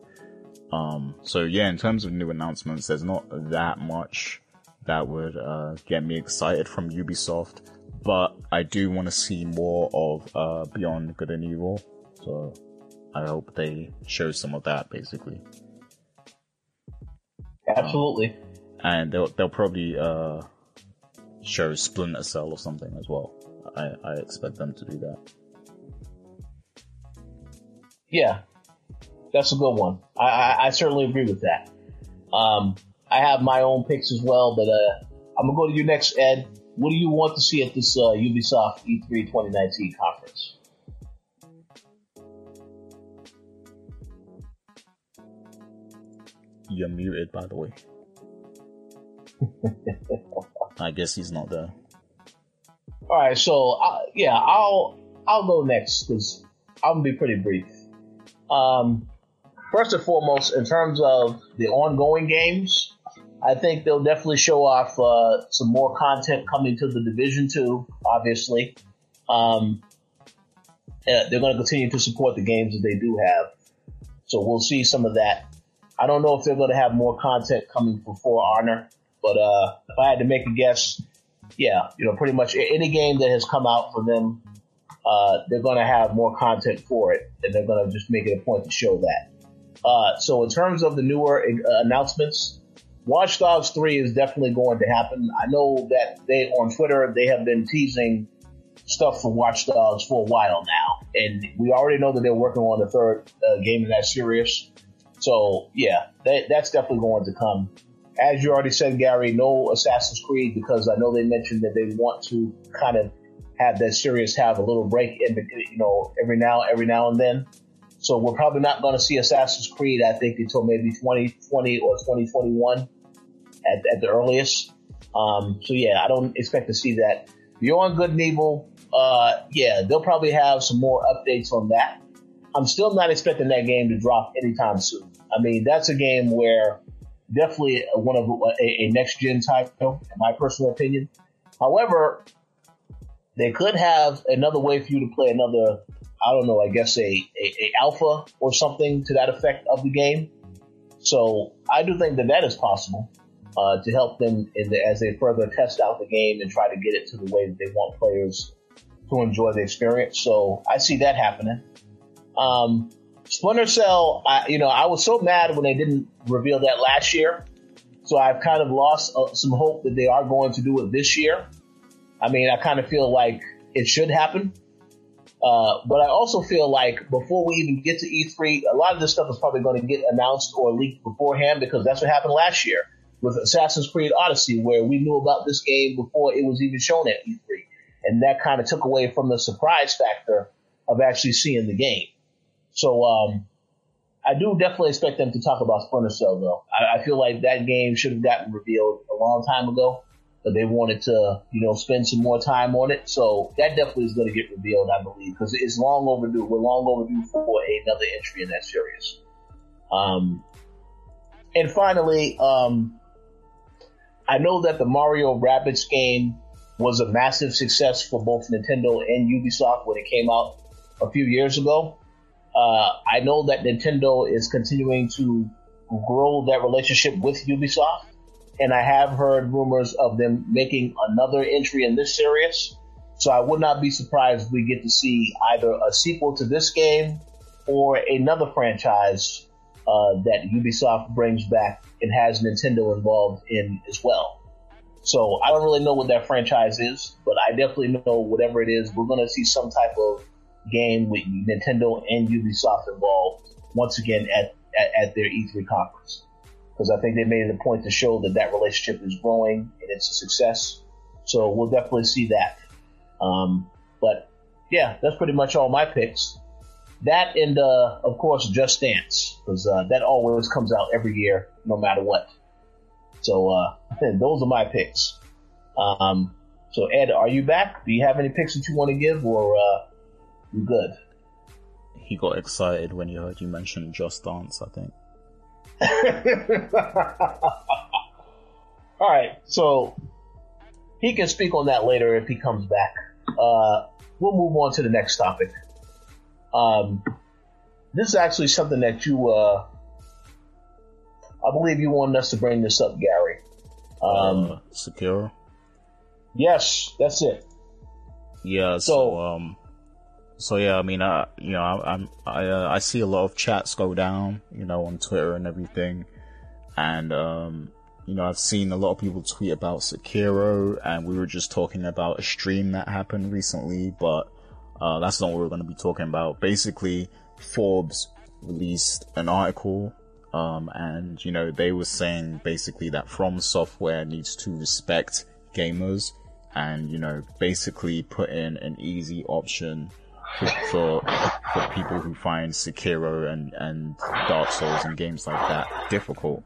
Um, so yeah, in terms of new announcements, there's not that much that would uh, get me excited from Ubisoft, but I do want to see more of uh, Beyond Good and Evil. So I hope they show some of that, basically. Absolutely. Um, and they'll they'll probably uh, show Splinter Cell or something as well. I, I expect them to do that. Yeah, that's a good one. I, I, I certainly agree with that. Um, I have my own picks as well, but uh, I'm gonna go to you next, Ed. What do you want to see at this uh, Ubisoft E3 2019 conference? You're muted, by the way. I guess he's not there. All right, so uh, yeah, I'll I'll go next because I'm gonna be pretty brief. Um, first and foremost, in terms of the ongoing games, I think they'll definitely show off uh, some more content coming to the Division Two. Obviously, um, they're going to continue to support the games that they do have, so we'll see some of that. I don't know if they're going to have more content coming for For Honor, but uh, if I had to make a guess, yeah, you know, pretty much any game that has come out for them uh, they're going to have more content for it, and they're going to just make it a point to show that. Uh, so in terms of the newer uh, announcements, Watch Dogs 3 is definitely going to happen. I know that they on Twitter they have been teasing stuff for Watch Dogs for a while now, and we already know that they're working on the third uh, game in that series. So yeah, that, that's definitely going to come. As you already said, Gary, no Assassin's Creed because I know they mentioned that they want to kind of have that series have a little break in, you know, every now, every now and then. So we're probably not going to see Assassin's Creed, I think, until maybe 2020 or 2021 at, at the earliest. Um, so yeah, I don't expect to see that. Beyond Good and Evil, uh, yeah, they'll probably have some more updates on that. I'm still not expecting that game to drop anytime soon. I mean, that's a game where definitely one of a, a next gen title, in my personal opinion. However, they could have another way for you to play another I don't know, I guess a, a, a alpha or something to that effect of the game. So I do think that that is possible uh, to help them the, as they further test out the game and try to get it to the way that they want players to enjoy the experience. So I see that happening. Um, Splinter Cell, I, you know, I was so mad when they didn't reveal that last year. So I've kind of lost uh, some hope that they are going to do it this year. I mean, I kind of feel like it should happen. Uh, but I also feel like before we even get to E3, a lot of this stuff is probably going to get announced or leaked beforehand because that's what happened last year with Assassin's Creed Odyssey, where we knew about this game before it was even shown at E3. And that kind of took away from the surprise factor of actually seeing the game. So, um, I do definitely expect them to talk about Splinter Cell though. I, I feel like that game should have gotten revealed a long time ago but they wanted to, you know, spend some more time on it. So that definitely is going to get revealed, I believe, because it's long overdue. We're long overdue for another entry in that series. Um, and finally, um, I know that the Mario Rabbids game was a massive success for both Nintendo and Ubisoft when it came out a few years ago. Uh, I know that Nintendo is continuing to grow that relationship with Ubisoft and I have heard rumors of them making another entry in this series. So I would not be surprised if we get to see either a sequel to this game or another franchise uh, that Ubisoft brings back and has Nintendo involved in as well. So I don't really know what that franchise is, but I definitely know whatever it is, we're going to see some type of game with Nintendo and Ubisoft involved once again at, at, at their E3 conference because I think they made it a point to show that that relationship is growing and it's a success. So we'll definitely see that. Um, but yeah, that's pretty much all my picks. That and uh, of course Just Dance because uh, that always comes out every year, no matter what. So uh, those are my picks. Um, so Ed, are you back? Do you have any picks that you want to give, or uh, good? He got excited when he heard you mention Just Dance. I think. All right, so he can speak on that later if he comes back. Uh, we'll move on to the next topic. Um, this is actually something that you, uh, I believe you wanted us to bring this up, Gary. Um, uh, Sekiro. Yes, that's it. Yeah. So, so um, so yeah, I mean, uh, you know, I, I'm, I, uh, I see a lot of chats go down, you know, on Twitter and everything, and um, you know, I've seen a lot of people tweet about Sekiro, and we were just talking about a stream that happened recently, but uh, that's not what we're going to be talking about. Basically, Forbes released an article, um, and you know, they were saying basically that From Software needs to respect gamers, and you know, basically put in an easy option for, for, people who find Sekiro and, and Dark Souls and games like that difficult.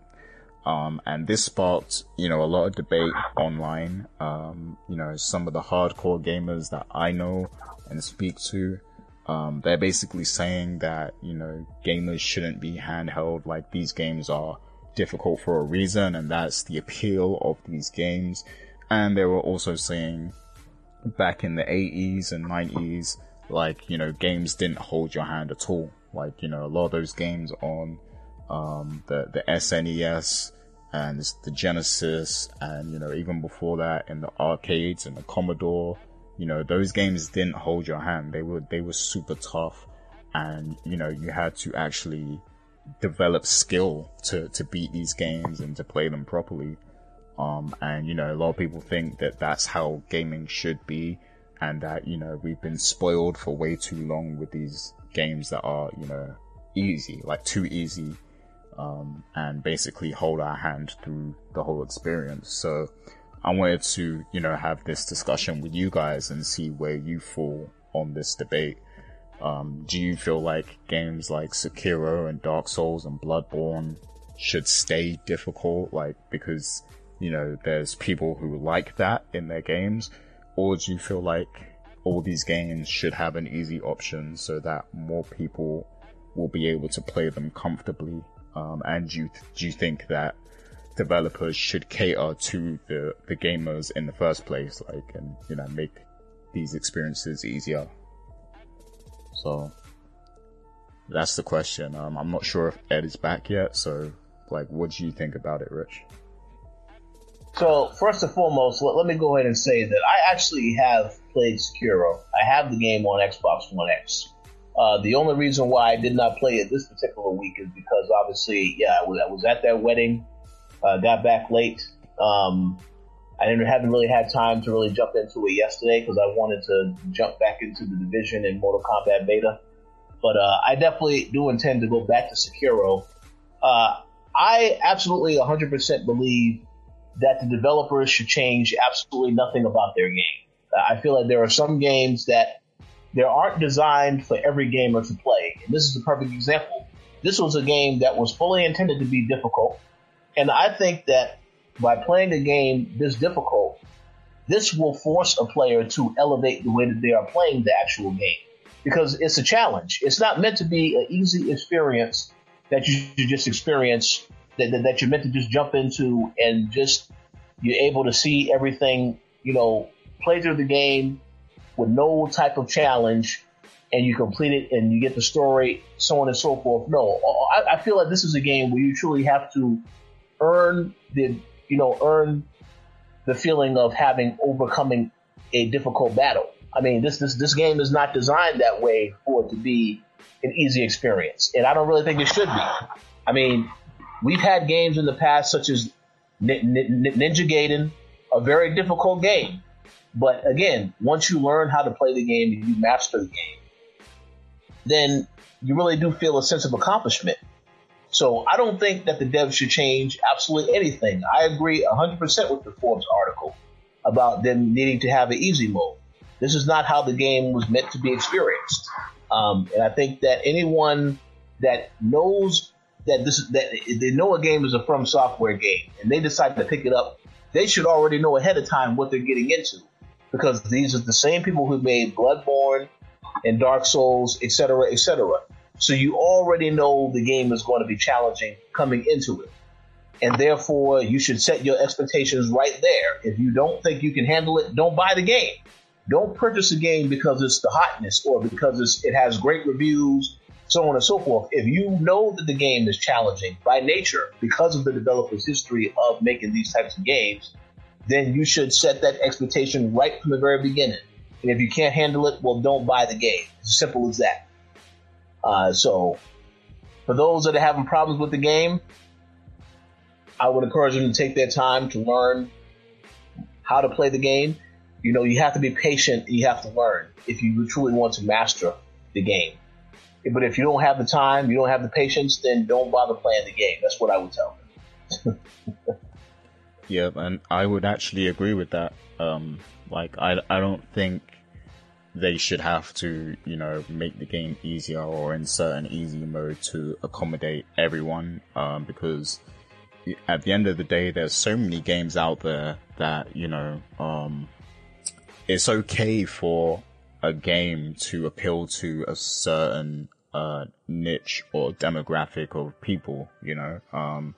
Um, and this sparked, you know, a lot of debate online. Um, you know, some of the hardcore gamers that I know and speak to, um, they're basically saying that, you know, gamers shouldn't be handheld like these games are difficult for a reason and that's the appeal of these games. And they were also saying back in the 80s and 90s, like you know games didn't hold your hand at all. Like you know a lot of those games on um, the the SNES and the Genesis and you know even before that in the arcades and the Commodore you know those games didn't hold your hand. They were they were super tough and you know you had to actually develop skill to to beat these games and to play them properly. Um, and you know a lot of people think that that's how gaming should be and that you know we've been spoiled for way too long with these games that are you know easy, like too easy, um, and basically hold our hand through the whole experience. So I wanted to you know have this discussion with you guys and see where you fall on this debate. Um, do you feel like games like Sekiro and Dark Souls and Bloodborne should stay difficult, like because you know there's people who like that in their games? Or do you feel like all these games should have an easy option so that more people will be able to play them comfortably? Um, and do you, do you think that developers should cater to the, the gamers in the first place, like, and, you know, make these experiences easier? So that's the question. Um, I'm not sure if Ed is back yet. So, like, what do you think about it, Rich? So first and foremost, let, let me go ahead and say that I actually have played Sekiro. I have the game on Xbox One X. Uh, the only reason why I did not play it this particular week is because obviously, yeah, I was, at that wedding, uh, got back late. Um, I didn't haven't really had time to really jump into it yesterday because I wanted to jump back into the division in Mortal Kombat beta. But uh, I definitely do intend to go back to Sekiro. Uh, I absolutely 100% believe that the developers should change absolutely nothing about their game. Uh, I feel like there are some games that they aren't designed for every gamer to play. And this is the perfect example. This was a game that was fully intended to be difficult. And I think that by playing a game this difficult, this will force a player to elevate the way that they are playing the actual game because it's a challenge. It's not meant to be an easy experience that you just experience that, that, that you're meant to just jump into and just you're able to see everything, you know, play through the game with no type of challenge and you complete it and you get the story, so on and so forth. No, I, I feel like this is a game where you truly have to earn the, you know, earn the feeling of having overcoming a difficult battle. I mean, this, this, this game is not designed that way for it to be an easy experience. And I don't really think it should be. I mean, we've had games in the past such as Ninja Gaiden, a very difficult game. But again, once you learn how to play the game and you master the game, then you really do feel a sense of accomplishment. So I don't think that the devs should change absolutely anything. I agree 100% with the Forbes article about them needing to have an easy mode. This is not how the game was meant to be experienced. Um, and I think that anyone that knows that this that they know a game is a From Software game and they decide to pick it up, they should already know ahead of time what they're getting into because these are the same people who made Bloodborne and Dark Souls, etc., etc. So you already know the game is going to be challenging coming into it. And therefore, you should set your expectations right there. If you don't think you can handle it, don't buy the game. Don't purchase a game because it's the hotness or because it has great reviews so on and so forth. If you know that the game is challenging by nature because of the developer's history of making these types of games, then you should set that expectation right from the very beginning. And if you can't handle it, well, don't buy the game. It's as simple as that. Uh, so, for those that are having problems with the game, I would encourage them to take their time to learn how to play the game. You know, you have to be patient. You have to learn if you truly want to master the game. But if you don't have the time, you don't have the patience, then don't bother playing the game. That's what I would tell them. yeah, and I would actually agree with that. Um, like, I, I don't think they should have to, you know, make the game easier or insert an easy mode to accommodate everyone, um, because at the end of the day, there's so many games out there that, you know, um, it's okay for a game to appeal to a certain uh, niche or demographic of people, you know, um,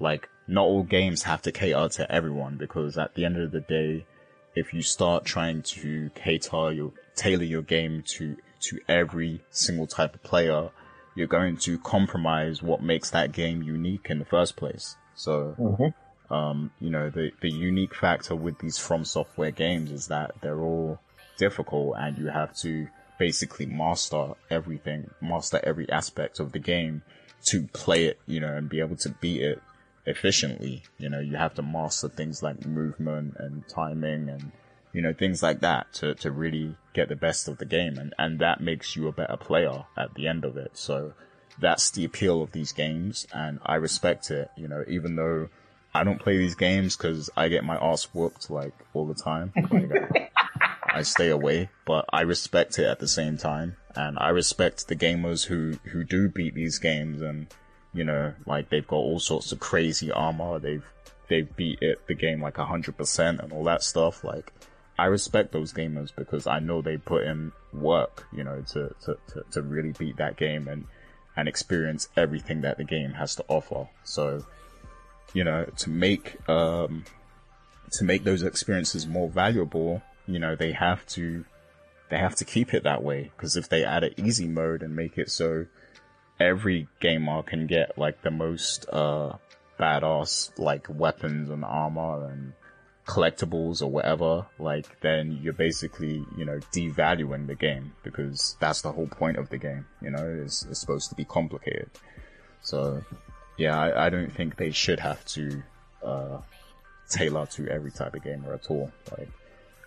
like not all games have to cater to everyone because at the end of the day, if you start trying to cater your, tailor your game to, to every single type of player, you're going to compromise what makes that game unique in the first place. So, mm-hmm. um, you know, the, the unique factor with these From Software games is that they're all difficult and you have to basically master everything, master every aspect of the game to play it, you know, and be able to beat it efficiently. You know, you have to master things like movement and timing and, you know, things like that to, to really get the best of the game. And, and that makes you a better player at the end of it. So that's the appeal of these games. And I respect it, you know, even though I don't play these games because I get my ass whooped like all the time. Like, I stay away, but I respect it at the same time. And I respect the gamers who, who do beat these games and, you know, like they've got all sorts of crazy armor. They've, they've beat it, the game like hundred percent and all that stuff. Like, I respect those gamers because I know they put in work, you know, to, to, to, to really beat that game and, and experience everything that the game has to offer. So, you know, to make, um, to make those experiences more valuable, you know, they have to they have to keep it that way because if they add an easy mode and make it so every gamer can get like the most uh badass like weapons and armor and collectibles or whatever, like then you're basically, you know, devaluing the game because that's the whole point of the game, you know, it's, it's supposed to be complicated. So yeah, I, I don't think they should have to uh tailor to every type of gamer at all. Like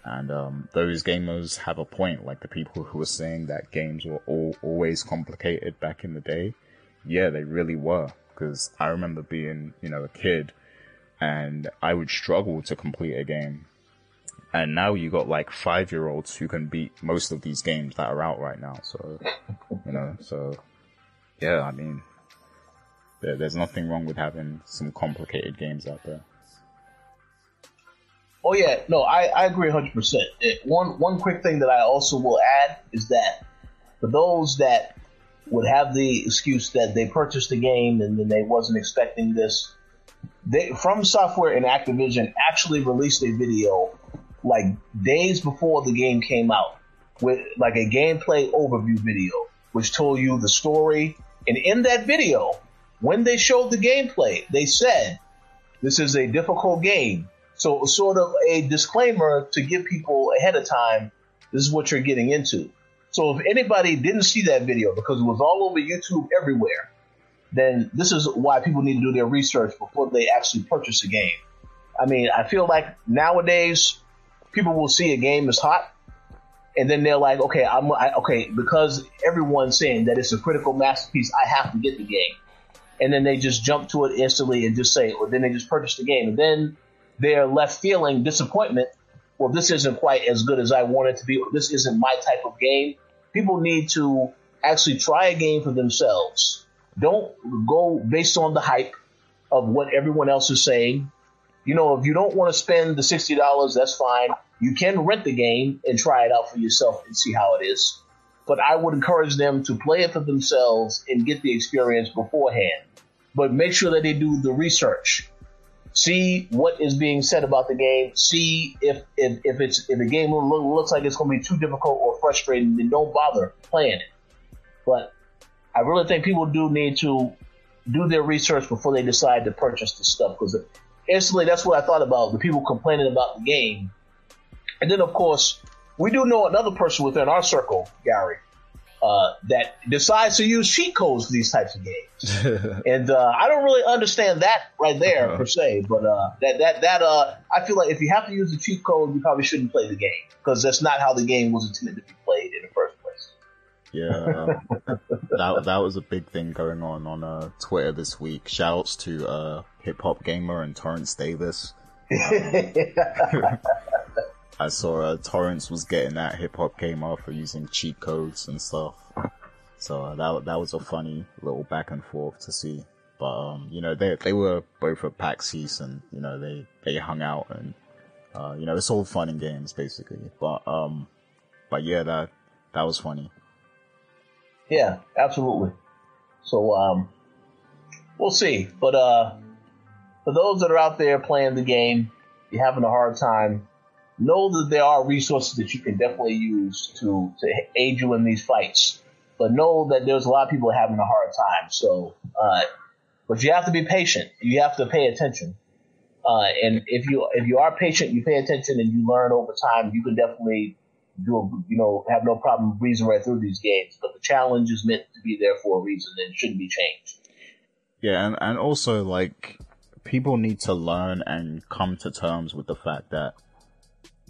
and um, those gamers have a point, like the people who were saying that games were all, always complicated back in the day. Yeah, they really were. Because I remember being, you know, a kid and I would struggle to complete a game. And now you got like five year olds who can beat most of these games that are out right now. So, you know, so yeah, I mean, there, there's nothing wrong with having some complicated games out there. Oh yeah, no, I, I agree 100. percent. One one quick thing that I also will add is that for those that would have the excuse that they purchased the game and then they wasn't expecting this, they from software and Activision actually released a video like days before the game came out with like a gameplay overview video which told you the story. And in that video when they showed the gameplay they said this is a difficult game so sort of a disclaimer to give people ahead of time, this is what you're getting into. So if anybody didn't see that video because it was all over YouTube everywhere, then this is why people need to do their research before they actually purchase a game. I mean, I feel like nowadays people will see a game is hot and then they're like, okay, I'm I, okay because everyone's saying that it's a critical masterpiece. I have to get the game, and then they just jump to it instantly and just say, or then they just purchase the game, and then they're left feeling disappointment. Well, this isn't quite as good as I want it to be. This isn't my type of game. People need to actually try a game for themselves. Don't go based on the hype of what everyone else is saying. You know, if you don't want to spend the $60, that's fine. You can rent the game and try it out for yourself and see how it is. But I would encourage them to play it for themselves and get the experience beforehand. But make sure that they do the research see what is being said about the game, see if if, if it's if the game looks like it's going to be too difficult or frustrating, then don't bother playing it. But I really think people do need to do their research before they decide to purchase the stuff because instantly that's what I thought about the people complaining about the game. And then of course we do know another person within our circle, Gary, uh, that decides to use cheat codes for these types of games. and uh, I don't really understand that right there uh-huh. per se, but uh, that that that uh, I feel like if you have to use the cheat code, you probably shouldn't play the game because that's not how the game was intended to be played in the first place. Yeah, um, that that was a big thing going on on uh, Twitter this week. Shouts to uh, Hip Hop Gamer and Torrance Davis. I saw uh, Torrance was getting that hip hop gamer for using cheat codes and stuff. So uh, that that was a funny little back and forth to see. But um, you know, they they were both at PAX East and you know they they hung out and uh, you know it's all fun and games basically. But um, but yeah, that that was funny. Yeah, absolutely. So um, we'll see. But uh, for those that are out there playing the game, you're having a hard time know that there are resources that you can definitely use to, to aid you in these fights. But know that there's a lot of people having a hard time. So, uh, but you have to be patient. You have to pay attention. Uh, and if you if you are patient, you pay attention, and you learn over time, you can definitely do you know have no problem breezing right through these games. But the challenge is meant to be there for a reason and shouldn't be changed. Yeah, and and also like people need to learn and come to terms with the fact that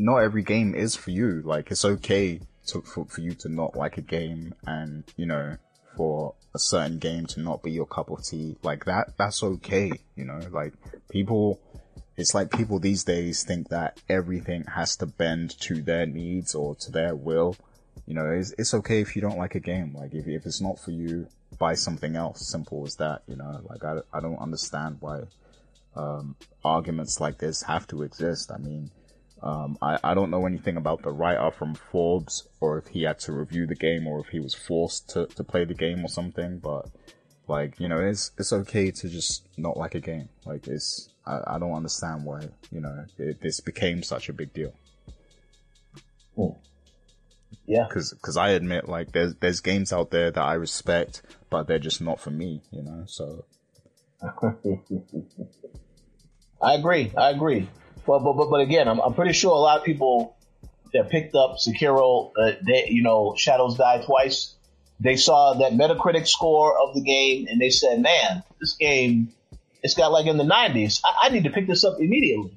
not every game is for you. Like it's okay to, for, for you to not like a game and, you know, for a certain game to not be your cup of tea. Like that, that's okay. You know, like people, it's like people these days think that everything has to bend to their needs or to their will. You know, it's, it's okay if you don't like a game. Like if, if it's not for you, buy something else. Simple as that. You know, like I, I don't understand why, um, arguments like this have to exist. I mean, um, I, I don't know anything about the writer from Forbes or if he had to review the game or if he was forced to, to play the game or something, but like, you know, it's, it's okay to just not like a game. Like it's, I, I don't understand why, you know, it, this became such a big deal. Cool. Yeah. Cause, cause I admit like there's, there's games out there that I respect, but they're just not for me, you know, so. I agree. I agree. But, but, but, but again, I'm, I'm pretty sure a lot of people that picked up Sekiro, uh, they, you know, Shadows Die Twice, they saw that Metacritic score of the game and they said, man, this game, it's got like in the 90s. I, I need to pick this up immediately.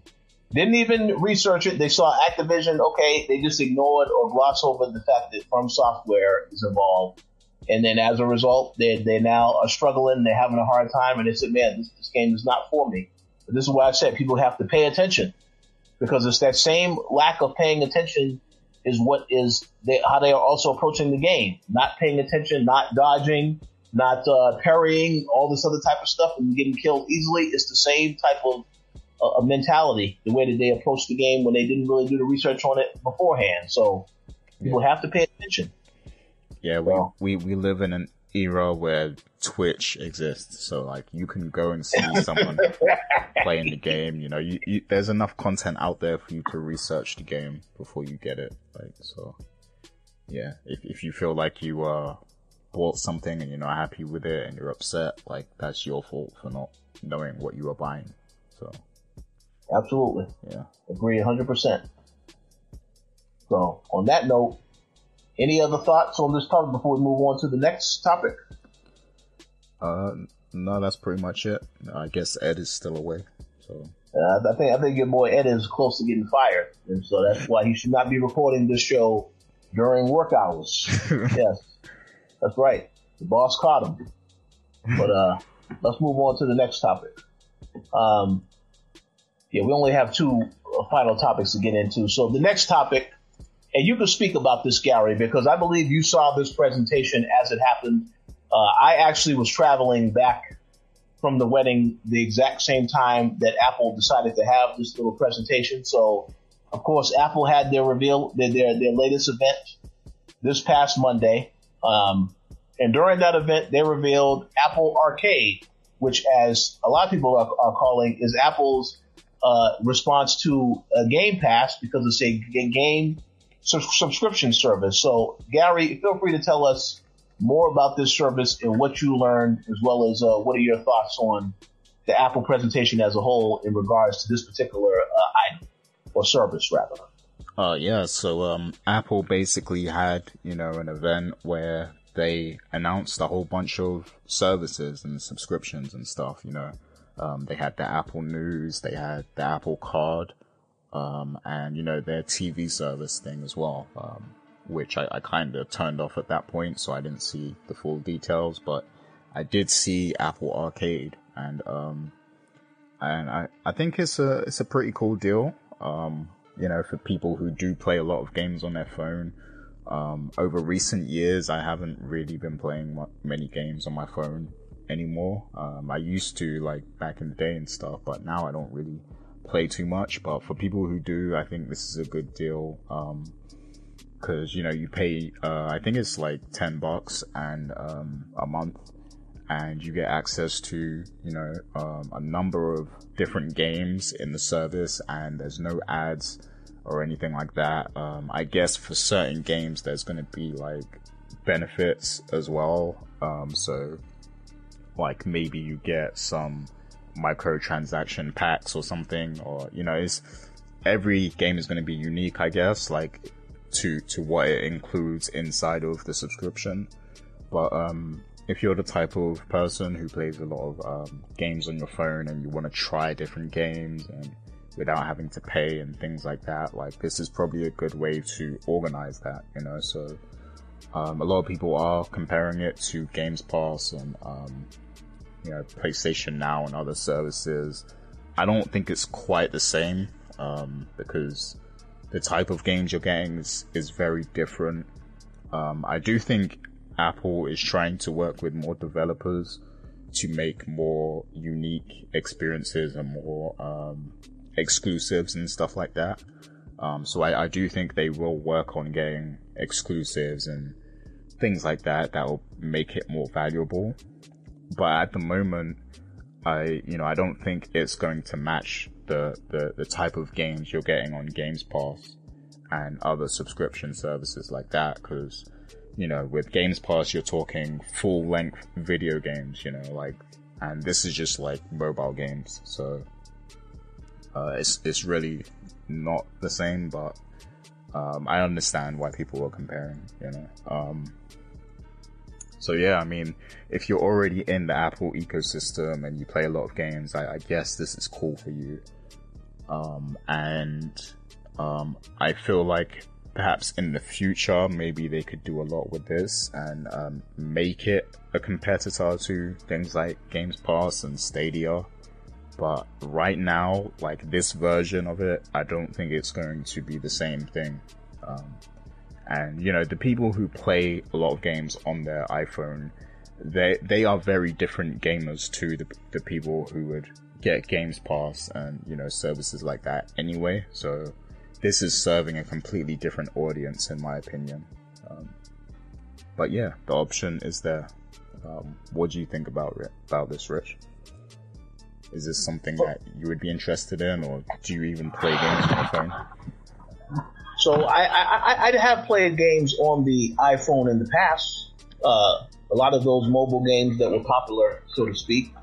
Didn't even research it. They saw Activision. Okay, they just ignored or glossed over the fact that From Software is involved. And then as a result, they, they now are struggling. They're having a hard time. And they said, man, this, this game is not for me. But this is why I said people have to pay attention because it's that same lack of paying attention is what is they, how they are also approaching the game. Not paying attention, not dodging, not uh, parrying, all this other type of stuff, and getting killed easily. It's the same type of uh, mentality, the way that they approach the game when they didn't really do the research on it beforehand. So people have to pay attention. Yeah, we, well, we, we live in an era where Twitch exists. So like you can go and see someone playing the game. You know, you, you, there's enough content out there for you to research the game before you get it. Like so, yeah. If if you feel like you uh bought something and you're not happy with it and you're upset, like that's your fault for not knowing what you are buying. So. Absolutely. Yeah. Agree 100%. So, on that note, any other thoughts on this topic before we move on to the next topic? Uh, no, that's pretty much it. I guess Ed is still away. So uh, I think I think your boy Ed is close to getting fired, and so that's why he should not be recording this show during work hours. yes, that's right. The boss caught him. But uh, let's move on to the next topic. Um, yeah, we only have two uh, final topics to get into. So the next topic and you can speak about this, Gary, because I believe you saw this presentation as it happened. Uh, I actually was traveling back from the wedding the exact same time that Apple decided to have this little presentation. So, of course, Apple had their reveal, their, their, their latest event this past Monday. Um, and during that event, they revealed Apple Arcade, which, as a lot of people are, are calling, is Apple's uh, response to Game Pass because it's a game subscription service. So, Gary, feel free to tell us more about this service and what you learned, as well as uh, what are your thoughts on the Apple presentation as a whole in regards to this particular uh, item or service, rather. Uh, yeah. So, um, Apple basically had, you know, an event where they announced a whole bunch of services and subscriptions and stuff, you know. Um, they had the Apple News, they had the Apple Card, um, and you know their TV service thing as well, um, which I, I kind of turned off at that point, so I didn't see the full details. But I did see Apple Arcade, and um, and I, I think it's a it's a pretty cool deal. Um, you know, for people who do play a lot of games on their phone. Um, over recent years, I haven't really been playing many games on my phone anymore. Um, I used to like back in the day and stuff, but now I don't really play too much, but for people who do, I think this is a good deal. Um, cause, you know, you pay, uh, I think it's like 10 bucks and, um, a month and you get access to, you know, um, a number of different games in the service and there's no ads or anything like that. Um, I guess for certain games, there's going to be like benefits as well. Um, so like maybe you get some, microtransaction packs or something, or you know, is every game is going to be unique, I guess, like to to what it includes inside of the subscription. But um, if you're the type of person who plays a lot of um, games on your phone and you want to try different games and without having to pay and things like that, like this is probably a good way to organize that, you know. So um, a lot of people are comparing it to Games Pass and um, you know, PlayStation Now and other services. I don't think it's quite the same, um, because the type of games you're getting is, is very different. Um, I do think Apple is trying to work with more developers to make more unique experiences and more, um, exclusives and stuff like that. Um, so I, I do think they will work on getting exclusives and things like that that will make it more valuable but at the moment, I you know I don't think it's going to match the the, the type of games you're getting on Games Pass, and other subscription services like that because you know with games pass you're talking full length video games you know like and this is just like mobile games so uh, it's it's really not the same but um, i understand why people were comparing you know um, so yeah, I mean, if you're already in the Apple ecosystem and you play a lot of games, I, I guess this is cool for you. Um, and um, I feel like perhaps in the future, maybe they could do a lot with this and um, make it a competitor to things like Games Pass and Stadia. But right now, like this version of it, I don't think it's going to be the same thing. Um, and you know, the people who play a lot of games on their iPhone, they they are very different gamers to the the people who would get Games Pass and you know services like that anyway. So this is serving a completely different audience, in my opinion. Um, but yeah, the option is there. Um, what do you think about about this, Rich? Is this something that you would be interested in, or do you even play games on your phone? So I, I, I have played games on the iPhone in the past. Uh, a lot of those mobile games that were popular, so to speak.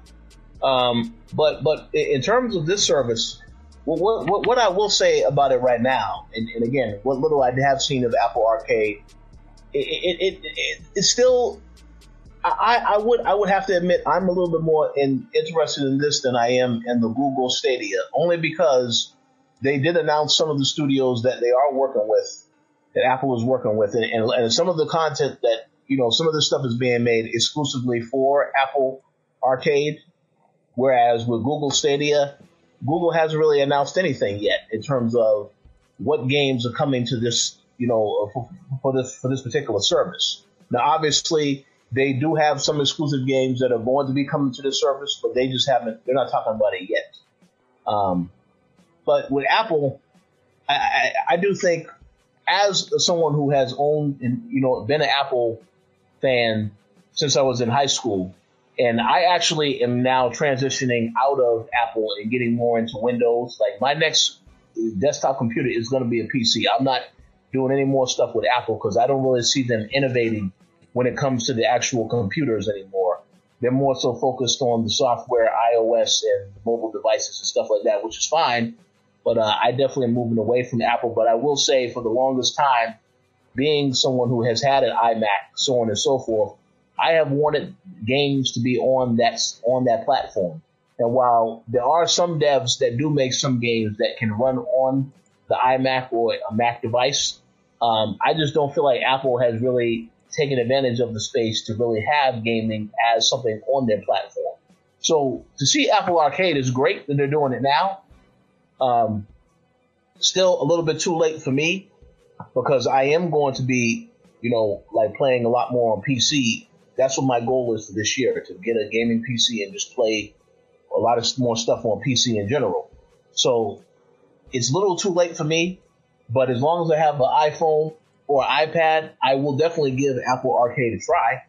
Um, but but in terms of this service, what, what, what I will say about it right now, and, and, again, what little I have seen of Apple Arcade, it, it, it, it it's still. I, I would I would have to admit I'm a little bit more in, interested in this than I am in the Google Stadia, only because they did announce some of the studios that they are working with, that Apple is working with, and, and, and some of the content that you know some of the stuff is being made exclusively for Apple Arcade, whereas with Google Stadia, Google hasn't really announced anything yet in terms of what games are coming to this, you know, for, for this for this particular service. Now, obviously, they do have some exclusive games that are going to be coming to this service, but they just haven't. They're not talking about it yet. Um, but with Apple, I, I, I do think as someone who has owned and you know been an Apple fan since I was in high school, and I actually am now transitioning out of Apple and getting more into Windows. Like my next desktop computer is going to be a PC. I'm not doing any more stuff with Apple because I don't really see them innovating when it comes to the actual computers anymore. They're more so focused on the software, iOS, and mobile devices and stuff like that, which is fine. But uh, I definitely am moving away from Apple. But I will say, for the longest time, being someone who has had an iMac, so on and so forth, I have wanted games to be on that on that platform. And while there are some devs that do make some games that can run on the iMac or a Mac device, um, I just don't feel like Apple has really taken advantage of the space to really have gaming as something on their platform. So to see Apple Arcade is great that they're doing it now. Um, still a little bit too late for me because I am going to be, you know, like playing a lot more on PC. That's what my goal is for this year to get a gaming PC and just play a lot of more stuff on PC in general. So it's a little too late for me, but as long as I have an iPhone or iPad, I will definitely give Apple Arcade a try.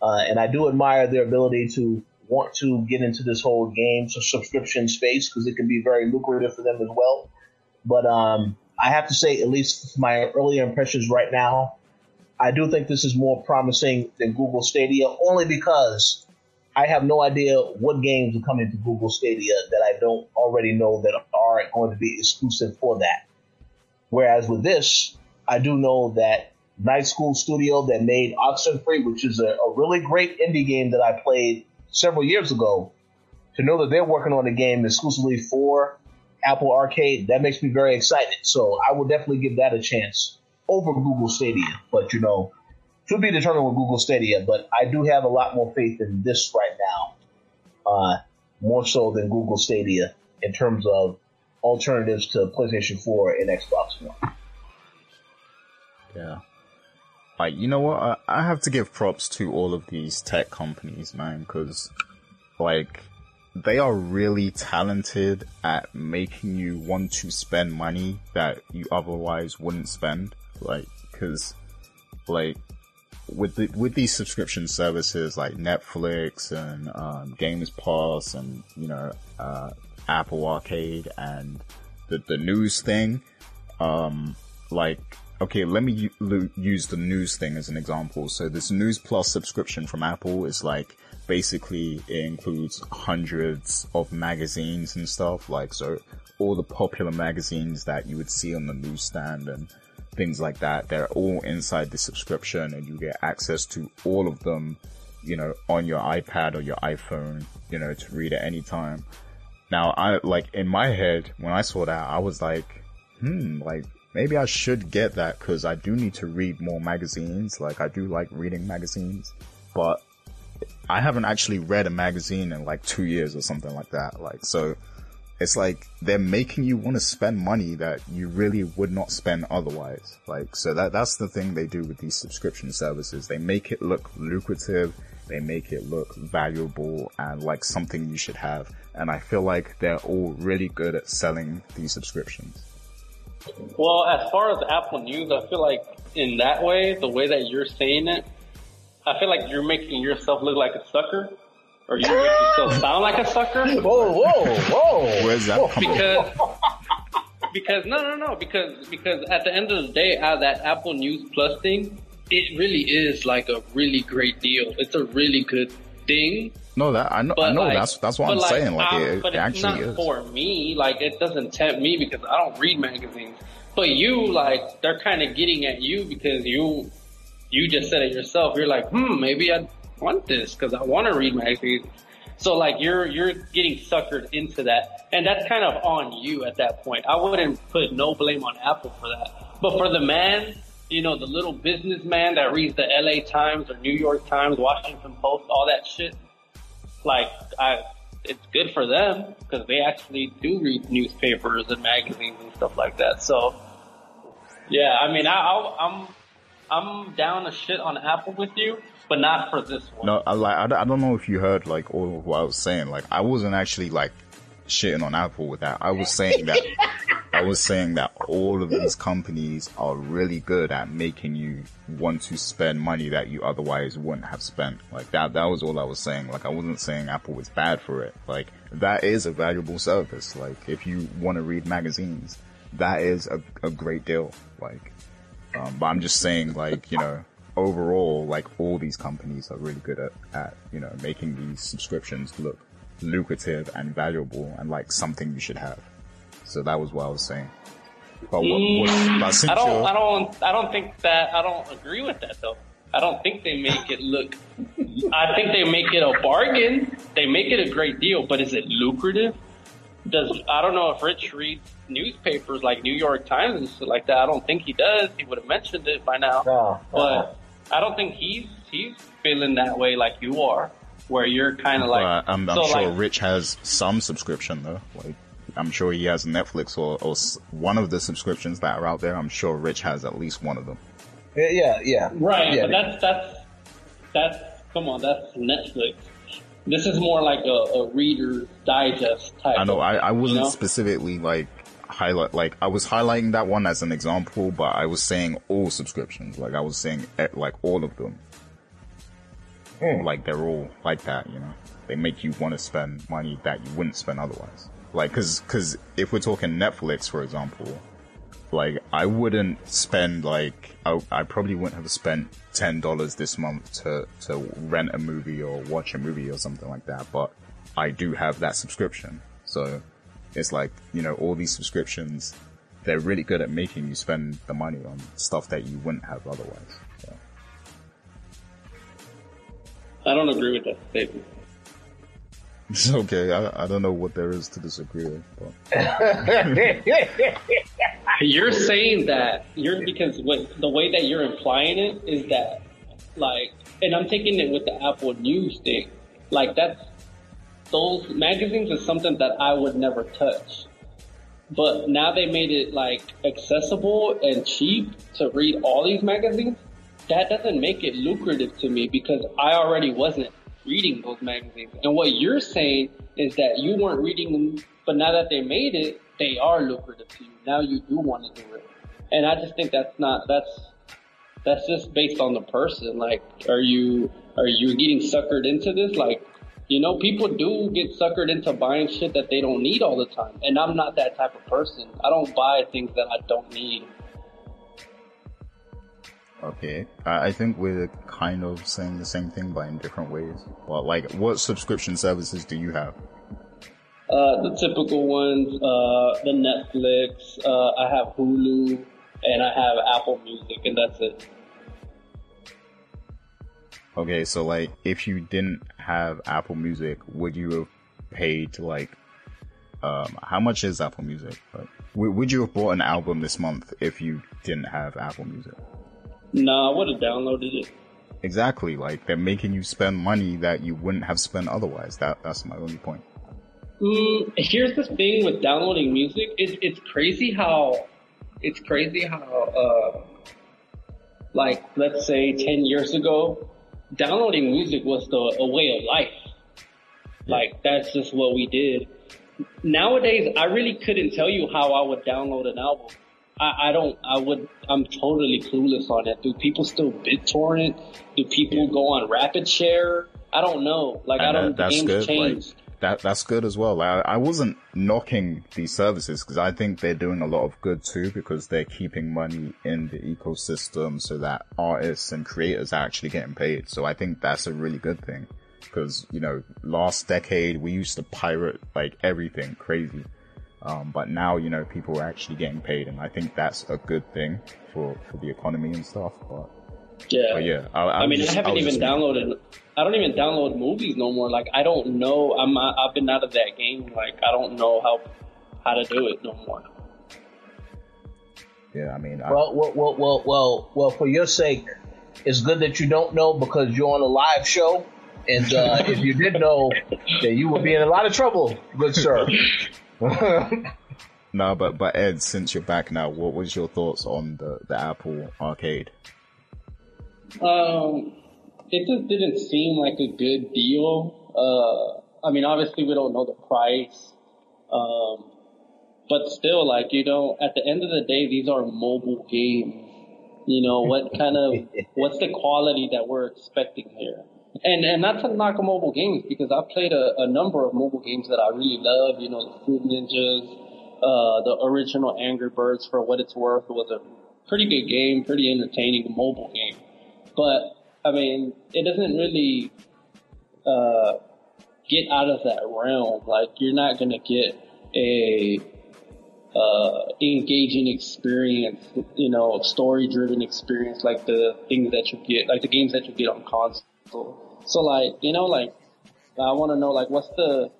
Uh, and I do admire their ability to want to get into this whole game subscription space because it can be very lucrative for them as well. But um, I have to say, at least my earlier impressions right now, I do think this is more promising than Google Stadia, only because I have no idea what games are coming to Google Stadia that I don't already know that are going to be exclusive for that. Whereas with this, I do know that Night School Studio that made Oxenfree, which is a, a really great indie game that I played several years ago, to know that they're working on a game exclusively for Apple Arcade, that makes me very excited. So I will definitely give that a chance over Google Stadia. But you know, to be determined with Google Stadia. But I do have a lot more faith in this right now, uh, more so than Google Stadia in terms of alternatives to PlayStation 4 and Xbox One. Yeah. Like, you know what? I, I have to give props to all of these tech companies, man, because, like, they are really talented at making you want to spend money that you otherwise wouldn't spend. Like, cause, like, with the, with these subscription services like Netflix and um, Games Pass and you know uh, Apple Arcade and the the news thing, um, like, okay, let me use the news thing as an example. So this News Plus subscription from Apple is like, basically it includes hundreds of magazines and stuff. Like, so all the popular magazines that you would see on the newsstand and things like that, they're all inside the subscription and you get access to all of them, you know, on your iPad or your iPhone, you know, to read at any time. Now, I, like, in my head, when I saw that, I was like, hmm, like, maybe I should get that because I do need to read more magazines. Like, I do like reading magazines, but I haven't actually read a magazine in like two years or something like that. Like, so it's like they're making you want to spend money that you really would not spend otherwise. Like, so that, that's the thing they do with these subscription services. They make it look lucrative. They make it look valuable and like something you should have. And I feel like they're all really good at selling these subscriptions. Well, as far as Apple News, I feel like in that way, the way that you're saying it, I feel like you're making yourself look like a sucker, or you make yourself sound like a sucker. Whoa, whoa, whoa! Where's that coming Because because no no no because because at the end of the day, out of that Apple News Plus thing, it really is like a really great deal. It's a really good thing. No, that I know. I know. like, that's that's what I'm like, saying. Like um, it, it it's actually not is. for me. Like it doesn't tempt me because I don't read magazines. But you, like, they're kind of getting at you because you, you just said it yourself. You're like, hmm, maybe I want this because I want to read magazines. So like you're you're getting suckered into that, and that's kind of on you at that point. I wouldn't put no blame on Apple for that, but for the man, you know, the little businessman that reads the L.A. Times or New York Times, Washington Post, all that shit, like I, it's good for them because they actually do read newspapers and magazines and stuff like that. So, yeah, I mean, I, I'll, I'm I'm down to shit on Apple with you, but not for this one. No, I like I, I don't know if you heard like all of what I was saying. Like I wasn't actually like shitting on Apple with that. I was saying that I was saying that all of these companies are really good at making you want to spend money that you otherwise wouldn't have spent. Like that that was all I was saying. Like I wasn't saying Apple was bad for it. Like that is a valuable service. Like if you want to read magazines, that is a, a great deal. Like um, but I'm just saying, like, you know, overall, like, all these companies are really good at, at, you know, making these subscriptions look lucrative and valuable and like something you should have. So that was what I was saying. But what, what, but mm, since I don't, I don't, I don't think that, I don't agree with that though. I don't think they make it look, I think they make it a bargain. They make it a great deal, but is it lucrative? Does, I don't know if Rich reads newspapers like New York Times and shit like that. I don't think he does. He would have mentioned it by now. No, But I don't think he's, he's feeling that way like you are, where you're kind of like, but I'm, I'm so sure like, Rich has some subscription though. Like, I'm sure he has Netflix or, or one of the subscriptions that are out there. I'm sure Rich has at least one of them. Yeah, yeah, yeah. Right, Yeah. but that's that's that's come on, that's Netflix. This is more like a, a Reader's Digest type. I know. of- I, I wasn't you know? specifically like highlight like I was highlighting that one as an example, but I was saying all subscriptions. Like I was saying eh, like all of them. Like they're all like that, you know. They make you want to spend money that you wouldn't spend otherwise. Like, cause, cause if we're talking Netflix, for example, like I wouldn't spend like I, I probably wouldn't have spent ten dollars this month to to rent a movie or watch a movie or something like that. But I do have that subscription, so it's like you know all these subscriptions. They're really good at making you spend the money on stuff that you wouldn't have otherwise. I don't agree with that statement. It's okay. I, I don't know what there is to disagree with, You're saying that you're because what the way that you're implying it is that like, and I'm taking it with the Apple News thing. Like that's those magazines is something that I would never touch. But now they made it like accessible and cheap to read all these magazines. That doesn't make it lucrative to me because I already wasn't reading those magazines. And what you're saying is that you weren't reading them, but now that they made it, they are lucrative to you. Now you do want to do it. And I just think that's not, that's, that's just based on the person. Like, are you, are you getting suckered into this? Like, you know, people do get suckered into buying shit that they don't need all the time. And I'm not that type of person. I don't buy things that I don't need. Okay, I, I think we're kind of saying the same thing, but in different ways. Well, like, what subscription services do you have? Uh, the typical ones, uh, the Netflix, uh, I have Hulu, and I have Apple Music, and that's it. Okay, so like, if you didn't have Apple Music, would you have paid to, like, um, how much is Apple Music? Like, would you have bought an album this month if you didn't have Apple Music? No, I would have downloaded it. Exactly, like they're making you spend money that you wouldn't have spent otherwise. That that's my only point. Mm, here's the thing with downloading music. It's it's crazy how it's crazy how uh, like let's say ten years ago, downloading music was the a way of life. Like that's just what we did. Nowadays, I really couldn't tell you how I would download an album. I, I don't. I would. I'm totally clueless on it. Do people still BitTorrent? Do people go on Rapid Share? I don't know. Like I And, uh, don't. That's game's good, like- That that's good as well. I, I wasn't knocking these services because I think they're doing a lot of good too because they're keeping money in the ecosystem so that artists and creators are actually getting paid. So I think that's a really good thing because you know last decade we used to pirate like everything crazy, um, but now you know people are actually getting paid and I think that's a good thing for for the economy and stuff. But, yeah. but yeah, I, I, I mean, just, I haven't was even just- downloaded. I don't even download movies no more. Like, I don't know. I'm I've been out of that game. Like, I don't know how how to do it no more. Yeah, I mean, I, Well, well, well, well, well, well, for your sake, it's good that you don't know because you're on a live show. And uh, if you did know, then you would be in a lot of trouble, good sir. No, but but Ed, since you're back now, what was your thoughts on the the Apple Arcade? Um, it just didn't seem like a good deal. Uh, I mean, obviously we don't know the price. Um, but still, like, you know, at the end of the day, these are mobile games. You know, what kind of, what's the quality that we're expecting here? And, and not to knock on mobile games because I've played a, a number of mobile games that I really love, you know, the Fruit Ninjas, uh, the original Angry Birds for what it's worth was a pretty good game, pretty entertaining mobile game. But, I mean, it doesn't really, uh, get out of that realm. Like, you're not gonna get a, uh, engaging experience, you know, story driven experience like the things that you get, like the games that you get on console. So like, you know, like, I want to know like what's the,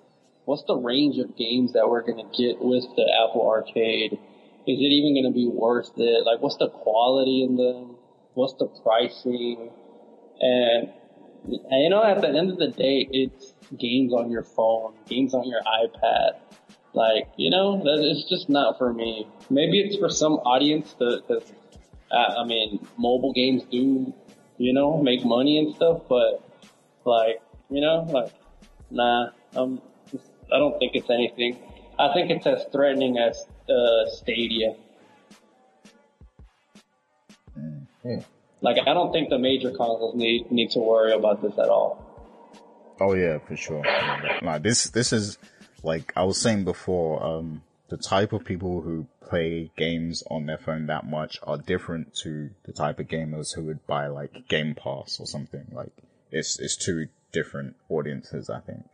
what's the range of games that we're to get with the Apple Arcade? Is it even to be worth it? Like, what's the quality in them? What's the pricing? And, and you know, at the end of the day, it's games on your phone, games on your iPad. Like, you know, that it's just not for me. Maybe it's for some audience because, uh, I mean, mobile games do, you know, make money and stuff, but like, you know, like, nah, um, I don't think it's anything. I think it's as threatening as uh, Stadia. Like, I don't think the major consoles need need to worry about this at all. Oh yeah, for sure. Like this, this is like I was saying before. Um, the type of people who play games on their phone that much are different to the type of gamers who would buy like Game Pass or something. Like it's it's two different audiences, I think.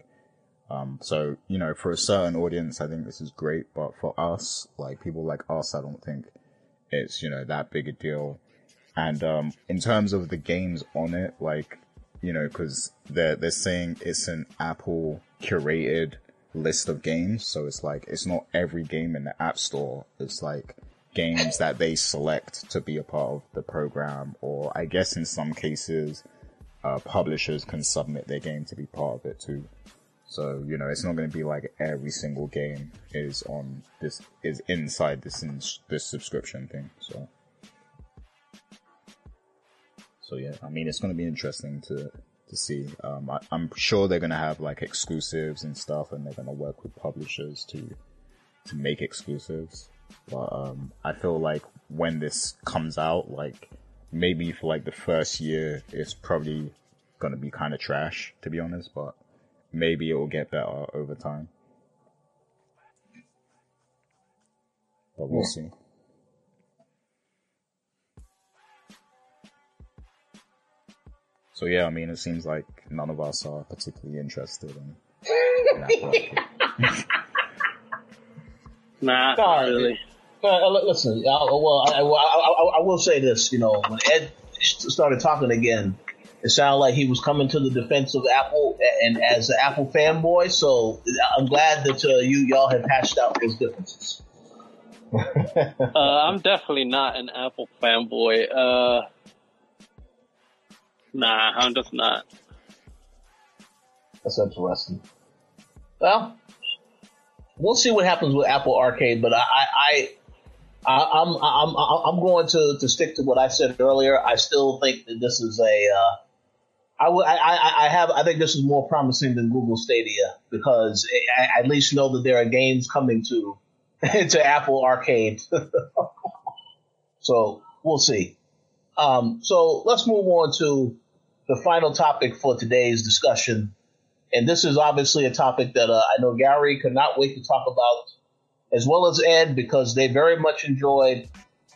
Um, so you know, for a certain audience, I think this is great, but for us, like people like us, I don't think it's you know that big a deal. And um, in terms of the games on it, like you know, because they're they're saying it's an Apple curated list of games, so it's like it's not every game in the App Store. It's like games that they select to be a part of the program, or I guess in some cases, uh, publishers can submit their game to be part of it too. So you know, it's not going to be like every single game is on this is inside this in, this subscription thing. So. So yeah, I mean, it's going to be interesting to to see. Um, I, I'm sure they're going to have like exclusives and stuff, and they're going to work with publishers to to make exclusives. But um, I feel like when this comes out, like maybe for like the first year, it's probably going to be kind of trash, to be honest. But maybe it will get better over time. But we'll see. So yeah, I mean, it seems like none of us are particularly interested in, in Apple Arcade. Nah, No, not really. Uh, listen, uh, well, I, I, I, I will say this. You know, when Ed started talking again, it sounded like he was coming to the defense of Apple and as an Apple fanboy. So I'm glad that uh, you y'all have hashed out those differences. Uh, I'm definitely not an Apple fanboy. Uh, nah, I'm just not. That's interesting. Well, we'll see what happens with Apple Arcade, but I, I, I I'm, I'm, I'm, going to, to stick to what I said earlier. I still think that this is a, uh, I, would- I, I I have, I think this is more promising than Google Stadia because I, I at least know that there are games coming to, to Apple Arcade. so we'll see. Um, so let's move on to the final topic for today's discussion. And this is obviously a topic that uh, I know Gary could not wait to talk about, as well as Ed, because they very much enjoyed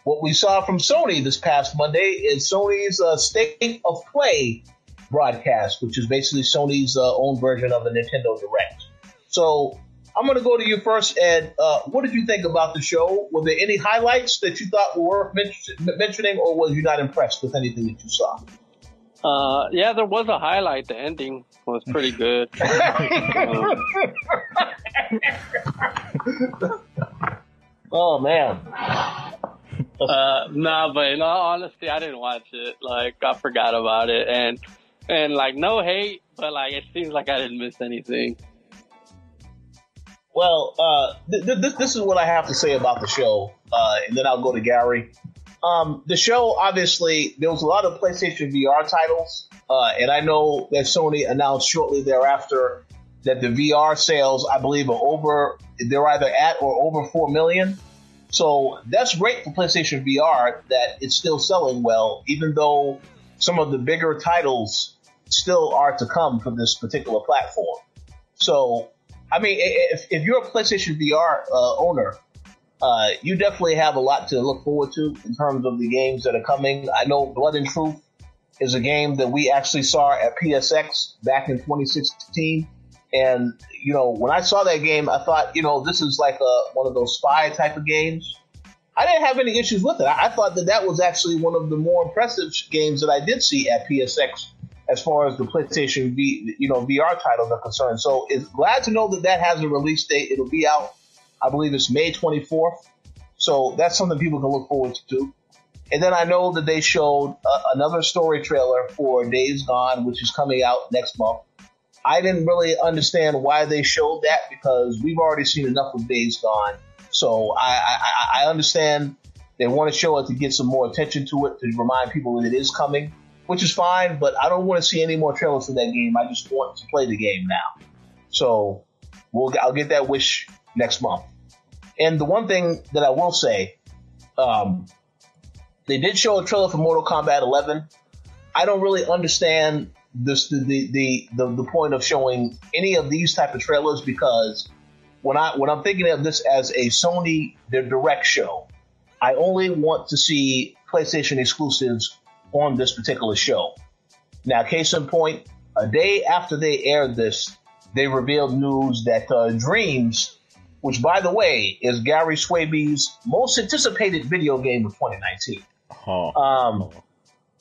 what we saw from Sony this past Monday is Sony's uh, State of Play broadcast, which is basically Sony's uh, own version of the Nintendo Direct. So I'm going to go to you first, Ed. Uh, what did you think about the show? Were there any highlights that you thought were worth men- mentioning, or was you not impressed with anything that you saw? Uh, yeah, there was a highlight. The ending was pretty good. Um, oh man. Uh, nah, but in all honesty, I didn't watch it. Like, I forgot about it, and and like, no hate, but like, it seems like I didn't miss anything. Well, uh, th- th- this, this is what I have to say about the show, uh, and then I'll go to Gary. Um, the show, obviously, there was a lot of PlayStation VR titles, uh, and I know that Sony announced shortly thereafter that the VR sales, I believe, are over, they're either at or over 4 million. So that's great for PlayStation VR that it's still selling well, even though some of the bigger titles still are to come from this particular platform. So, I mean, if, if you're a PlayStation VR uh, owner, uh, you definitely have a lot to look forward to in terms of the games that are coming. I know Blood and Truth is a game that we actually saw at PSX back in 2016. And, you know, when I saw that game, I thought, you know, this is like a, one of those spy type of games. I didn't have any issues with it. I, thought that that was actually one of the more impressive games that I did see at PSX as far as the PlayStation V, you know, VR titles are concerned. So it's glad to know that that has a release date. It'll be out, I believe it's May 24th. So that's something people can look forward to. And then I know that they showed uh, another story trailer for Days Gone, which is coming out next month. I didn't really understand why they showed that because we've already seen enough of Days Gone. So I, I, I understand they want to show it to get some more attention to it to remind people that it is coming, which is fine. But I don't want to see any more trailers for that game. I just want to play the game now. So we'll I'll get that wish next month. And the one thing that I will say, um, they did show a trailer for Mortal Kombat 11. I don't really understand this the the, the the the point of showing any of these type of trailers because when I when I'm thinking of this as a Sony their direct show, I only want to see PlayStation exclusives on this particular show. Now, case in point, a day after they aired this, they revealed news that uh, Dreams, which by the way is Gary Swaby's most anticipated video game of 2019. Oh, Um,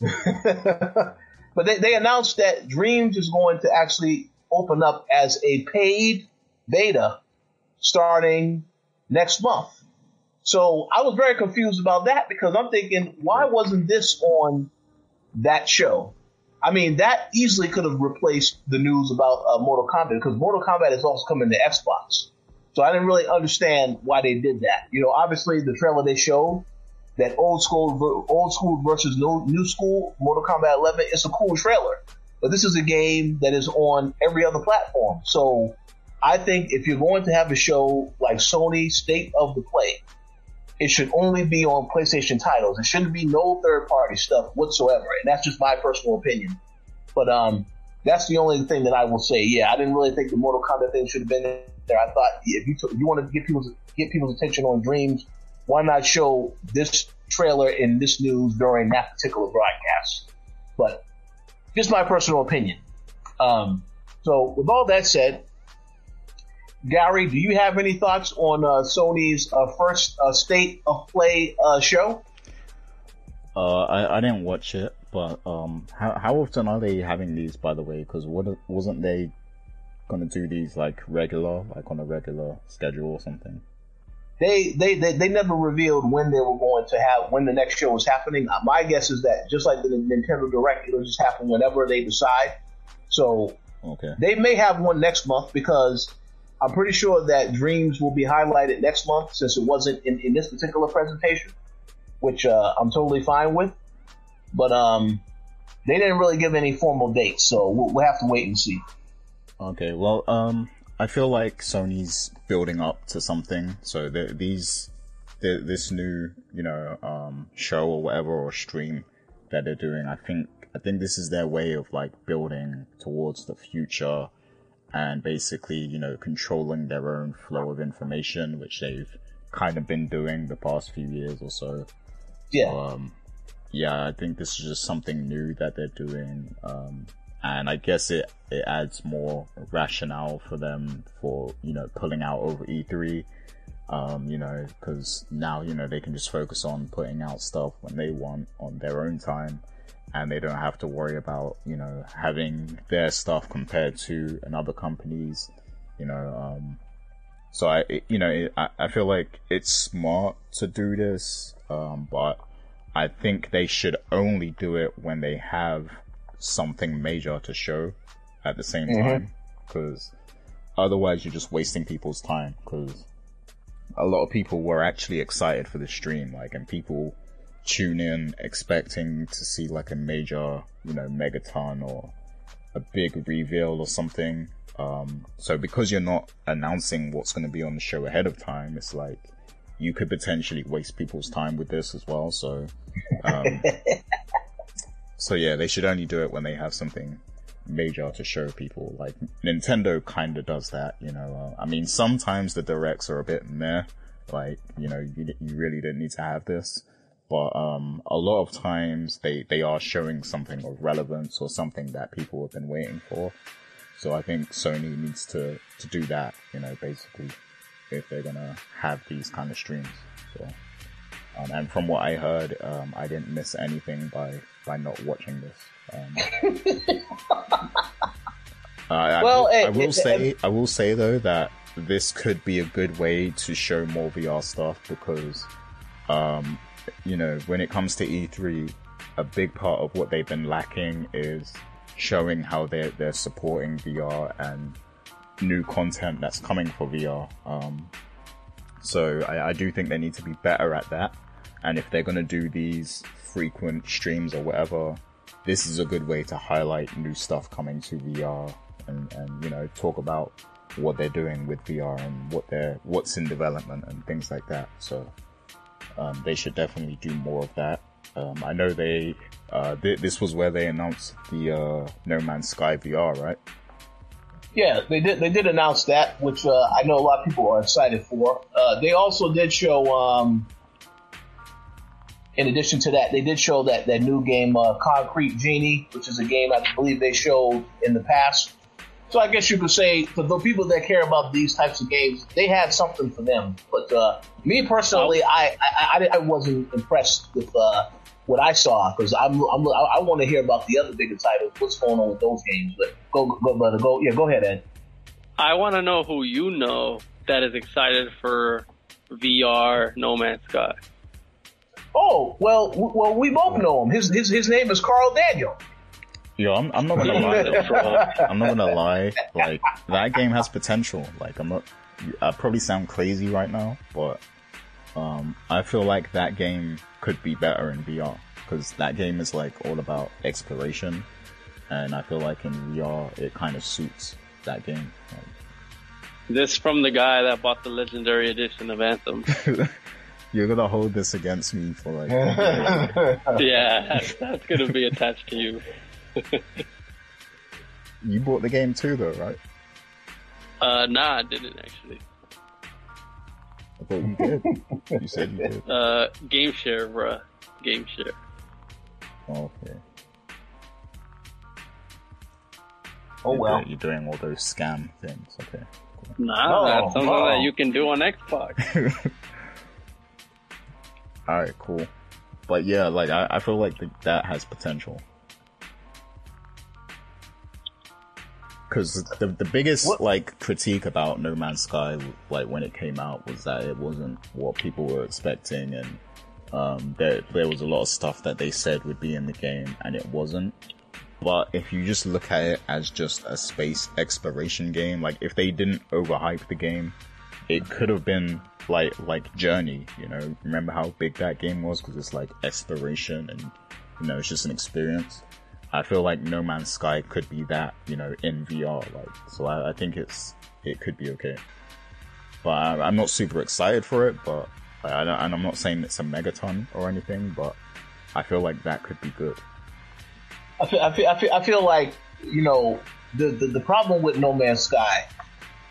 but they, they announced that Dreams is going to actually open up as a paid beta starting next month. So I was very confused about that because I'm thinking, why wasn't this on that show? I mean, that easily could have replaced the news about uh, Mortal Kombat because Mortal Kombat is also coming to Xbox. So I didn't really understand why they did that. You know, obviously the trailer they showed that old school old school versus new, new school Mortal Kombat 11 it's a cool trailer. But this is a game that is on every other platform. So I think if you're going to have a show like Sony State of the Play it should only be on PlayStation titles. It shouldn't be no third party stuff whatsoever and that's just my personal opinion. But um that's the only thing that I will say. Yeah I didn't really think the Mortal Kombat thing should have been there. I thought if you took, you want to get people's get people's attention on Dreams why not show this trailer in this news during that particular broadcast? But Just my personal opinion. Um, so with all that said, Gary, do you have any thoughts on uh, Sony's uh, first uh, state of play uh, show? Uh, I, I didn't watch it, but um, how how often are they having these? By the way, because wasn't they gonna do these like regular, like on a regular schedule or something? They, they they they never revealed when they were going to have when the next show was happening. Uh, my guess is that just like the Nintendo Direct, it'll just happen whenever they decide. So Okay. they may have one next month because I'm pretty sure that Dreams will be highlighted next month since it wasn't in, in this particular presentation, which uh, I'm totally fine with. But um, they didn't really give any formal dates, so we'll, we'll have to wait and see. Okay, well, um, I feel like Sony's building up to something. So the, these, the, this new, you know, um, show or whatever or stream that they're doing, I think, I think this is their way of like building towards the future and basically, you know, controlling their own flow of information, which they've kind of been doing the past few years or so. Yeah. Um, yeah, I think this is just something new that they're doing. Um, and I guess it, it adds more rationale for them for, you know, pulling out over E3. Um, you know, cause now, you know, they can just focus on putting out stuff when they want on their own time. And they don't have to worry about, you know, having their stuff compared to another company's, you know, um, so I, it- you know, it, I, I feel like it's smart to do this, um, but I think they should only do it when they have something major to show at the same time, because otherwise you're just wasting people's time. Because a lot of people were actually excited for the stream, like, and people tune in expecting to see like a major, you know, megaton or a big reveal or something. Um, so because you're not announcing what's going to be on the show ahead of time, it's like you could potentially waste people's time with this as well. So, um, so yeah, they should only do it when they have something major to show people. Like Nintendo kind of does that, you know. Uh, I mean, sometimes the directs are a bit meh. Like, you know, you, you really didn't need to have this. But, um, a lot of times they, they are showing something of relevance or something that people have been waiting for. So I think Sony needs to, to do that, you know, basically, if they're gonna have these kind of streams. So, um, and from what I heard, um, I didn't miss anything by, by not watching this. Um, uh, I, Well, I will it- say, I will say though that this could be a good way to show more VR stuff because, um, you know, when it comes to E3, a big part of what they've been lacking is showing how they're they're supporting VR and new content that's coming for VR. Um, so I, I do think they need to be better at that. And if they're gonna do these frequent streams or whatever, this is a good way to highlight new stuff coming to VR and, and you know talk about what they're doing with VR and what they're what's in development and things like that. So um, they should definitely do more of that. Um, I know they uh, th- this was where they announced the uh, No Man's Sky VR, right? Yeah, they did. They did announce that, which uh, I know a lot of people are excited for. Uh, they also did show, um, in addition to that, they did show that that new game, uh, Concrete Genie, which is a game I believe they showed in the past. So I guess you could say for the people that care about these types of games, they had something for them. But uh, me personally, I, I I I wasn't impressed with uh, what I saw because I'm, I'm I want to hear about the other bigger titles. What's going on with those games? But go go brother, go yeah, go ahead, Ed. I want to know who you know that is excited for VR No Man's Sky. Oh well, w- well we both know him. His his his name is Carl Daniel. Yo, I'm, I'm not gonna lie. I'm not gonna lie. Like that game has potential. Like I'm not. I probably sound crazy right now, but um, I feel like that game could be better in VR because that game is like all about exploration, and I feel like in VR it kind of suits that game. This from the guy that bought the Legendary Edition of Anthem. Like, you're gonna hold this against me for like. yeah, that's, that's gonna be attached to you. you bought the game too, though, right? Uh, nah, I didn't actually. I thought you did. you said you did. Uh, game share, bruh. Game share. Oh, okay. Oh well. You're, you're doing all those scam things. Okay. Nah, No, that's something no. that you can do on Xbox. All right, cool. But yeah, like I, I feel like th- that has potential. Because the the biggest What- like critique about No Man's Sky, like when it came out, was that it wasn't what people were expecting, and um, there there was a lot of stuff that they said would be in the game, and it wasn't. But if you just look at it as just a space exploration game, like if they didn't overhype the game, it could have been like like Journey. You know, remember how big that game was because it's like exploration and you know it's just an experience. I feel like No Man's Sky could be that, you know, in VR. Like, so I, I think it's it could be okay. But I, I'm not super excited for it. But I, I and I'm not saying it's a megaton or anything. But I feel like that could be good. I feel, I feel, I feel, I feel like, you know, the, the, the problem with No Man's Sky,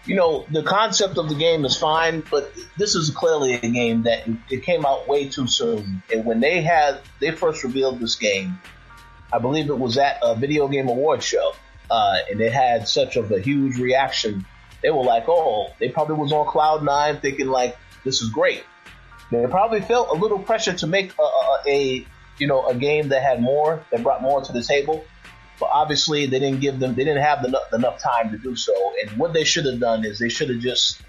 you know, the concept of the game is fine, but this is clearly a game that it came out way too soon. And when they had, they first revealed this game, I believe it was at a video game award show, uh, and it had such of a huge reaction. They were like, oh, they probably was on cloud nine thinking like, this is great. They probably felt a little pressure to make a, a, a you know, a game that had more, that brought more to the table. But obviously, they didn't give them, they didn't have enough, enough time to do so. And what they should have done is they should have just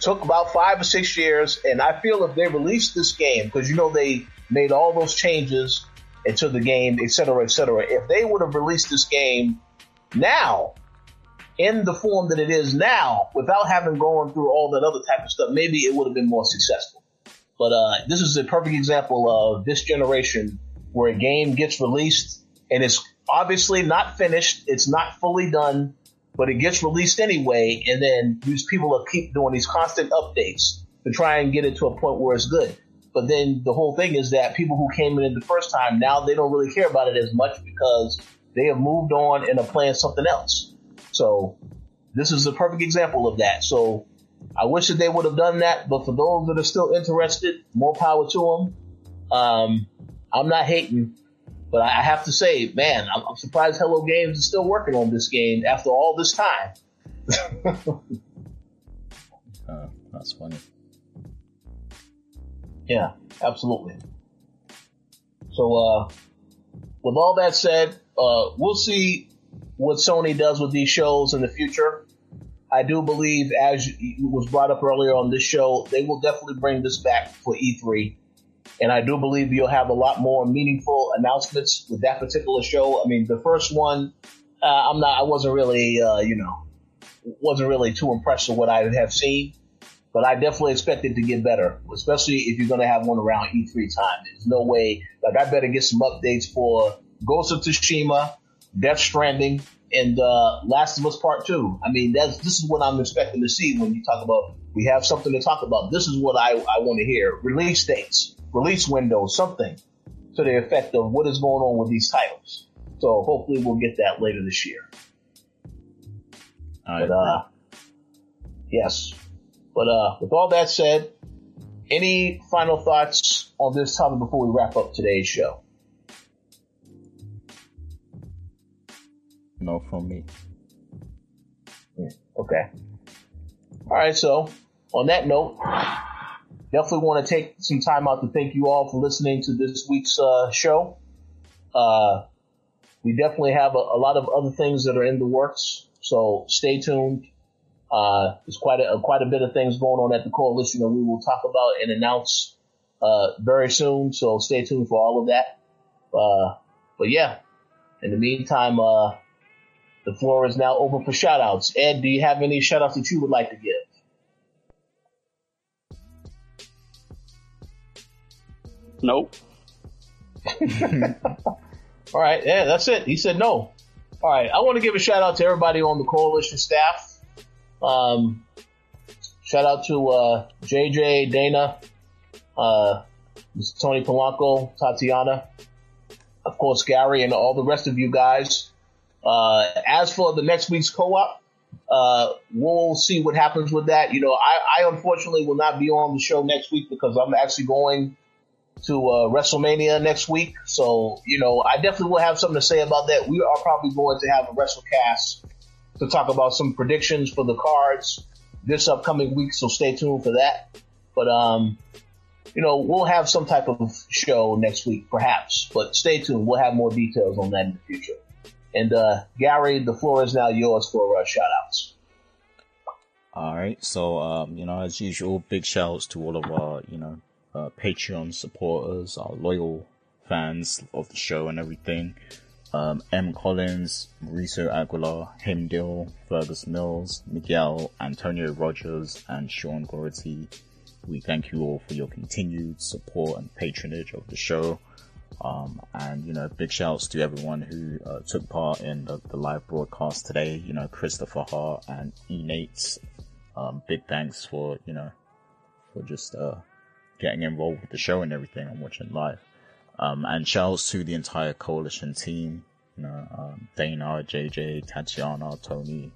took about five or six years. And I feel if they released this game, because you know they made all those changes into the game, et cetera, et cetera. If they would have released this game now, in the form that it is now, without having gone through all that other type of stuff, maybe it would have been more successful. But uh, this is a perfect example of this generation where a game gets released and it's obviously not finished, it's not fully done, but it gets released anyway, and then these people will keep doing these constant updates to try and get it to a point where it's good. But then the whole thing is that people who came in the first time now they don't really care about it as much because they have moved on and are playing something else. So this is a perfect example of that. So I wish that they would have done that, but for those that are still interested, more power to them. Um, I'm not hating, but I have to say, man, I'm, I'm surprised Hello Games is still working on this game after all this time. Uh, that's funny. Yeah, absolutely. So, uh, with all that said, uh, we'll see what Sony does with these shows in the future. I do believe, as was brought up earlier on this show, they will definitely bring this back for E3. And I do believe you'll have a lot more meaningful announcements with that particular show. I mean, the first one, uh, I'm not, I wasn't really, uh, you know, wasn't really too impressed with what I have seen but I definitely expect it to get better, especially if you're going to have one around E3 time. There's no way, like, I better get some updates for Ghost of Tsushima, Death Stranding, and uh, Last of Us Part 2. I mean, that's this is what I'm expecting to see when you talk about we have something to talk about. This is what I, I want to hear. Release dates, release windows, something to the effect of what is going on with these titles. So hopefully we'll get that later this year. I But uh, yes. But uh, with all that said, any final thoughts on this topic before we wrap up today's show? no from me. Okay. All right. So on that note, definitely want to take some time out to thank you all for listening to this week's uh, show. Uh, we definitely have a, a lot of other things that are in the works, so stay tuned. Uh, there's quite a quite a bit of things going on at the coalition that we will talk about and announce uh, very soon. So stay tuned for all of that. Uh, but yeah, in the meantime, uh, the floor is now open for shoutouts. Ed, do you have any shoutouts that you would like to give? Nope. All right, yeah, that's it. He said no. All right, I want to give a shout out to everybody on the coalition staff. Um, shout out to uh, JJ, Dana, uh, Tony Polanco, Tatiana, of course Gary, and all the rest of you guys. Uh, as for the next week's co-op, uh, we'll see what happens with that. You know, I, I unfortunately will not be on the show next week because I'm actually going to uh, WrestleMania next week. So, you know, I definitely will have something to say about that. We are probably going to have a WrestleCast to talk about some predictions for the cards this upcoming week. So stay tuned for that. But um, you know, we'll have some type of show next week, perhaps. But stay tuned. We'll have more details on that in the future. And uh, Gary, the floor is now yours for uh, shout outs. All right. So, um, you know, as usual, big shouts to all of our, you know, uh, Patreon supporters, our loyal fans of the show and everything. Um, M. Collins, Mauricio Aguilar, Himdil, Fergus Mills, Miguel, Antonio Rogers, and Sean Gority. We thank you all for your continued support and patronage of the show. Um, and you know, big shouts to everyone who uh, took part in the, the, live broadcast today. You know, Christopher Hart and E Um, big thanks for you know for just uh, getting involved with the show and everything and watching live. Um, and shouts to the entire coalition team. You know, um, Dana, JJ, Tatiana, Tony.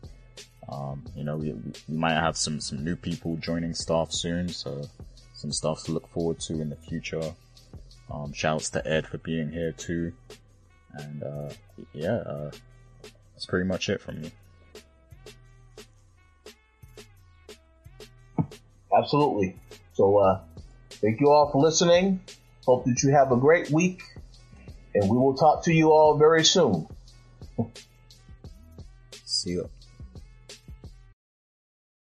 Um, you know, we, we might have some some new people joining staff soon, so some stuff to look forward to in the future. Um, shouts to Ed for being here too. And, uh, yeah, uh, that's pretty much it from me. Absolutely. So, uh, thank you all for listening. Hope that you have a great week and we will talk to you all very soon. See you.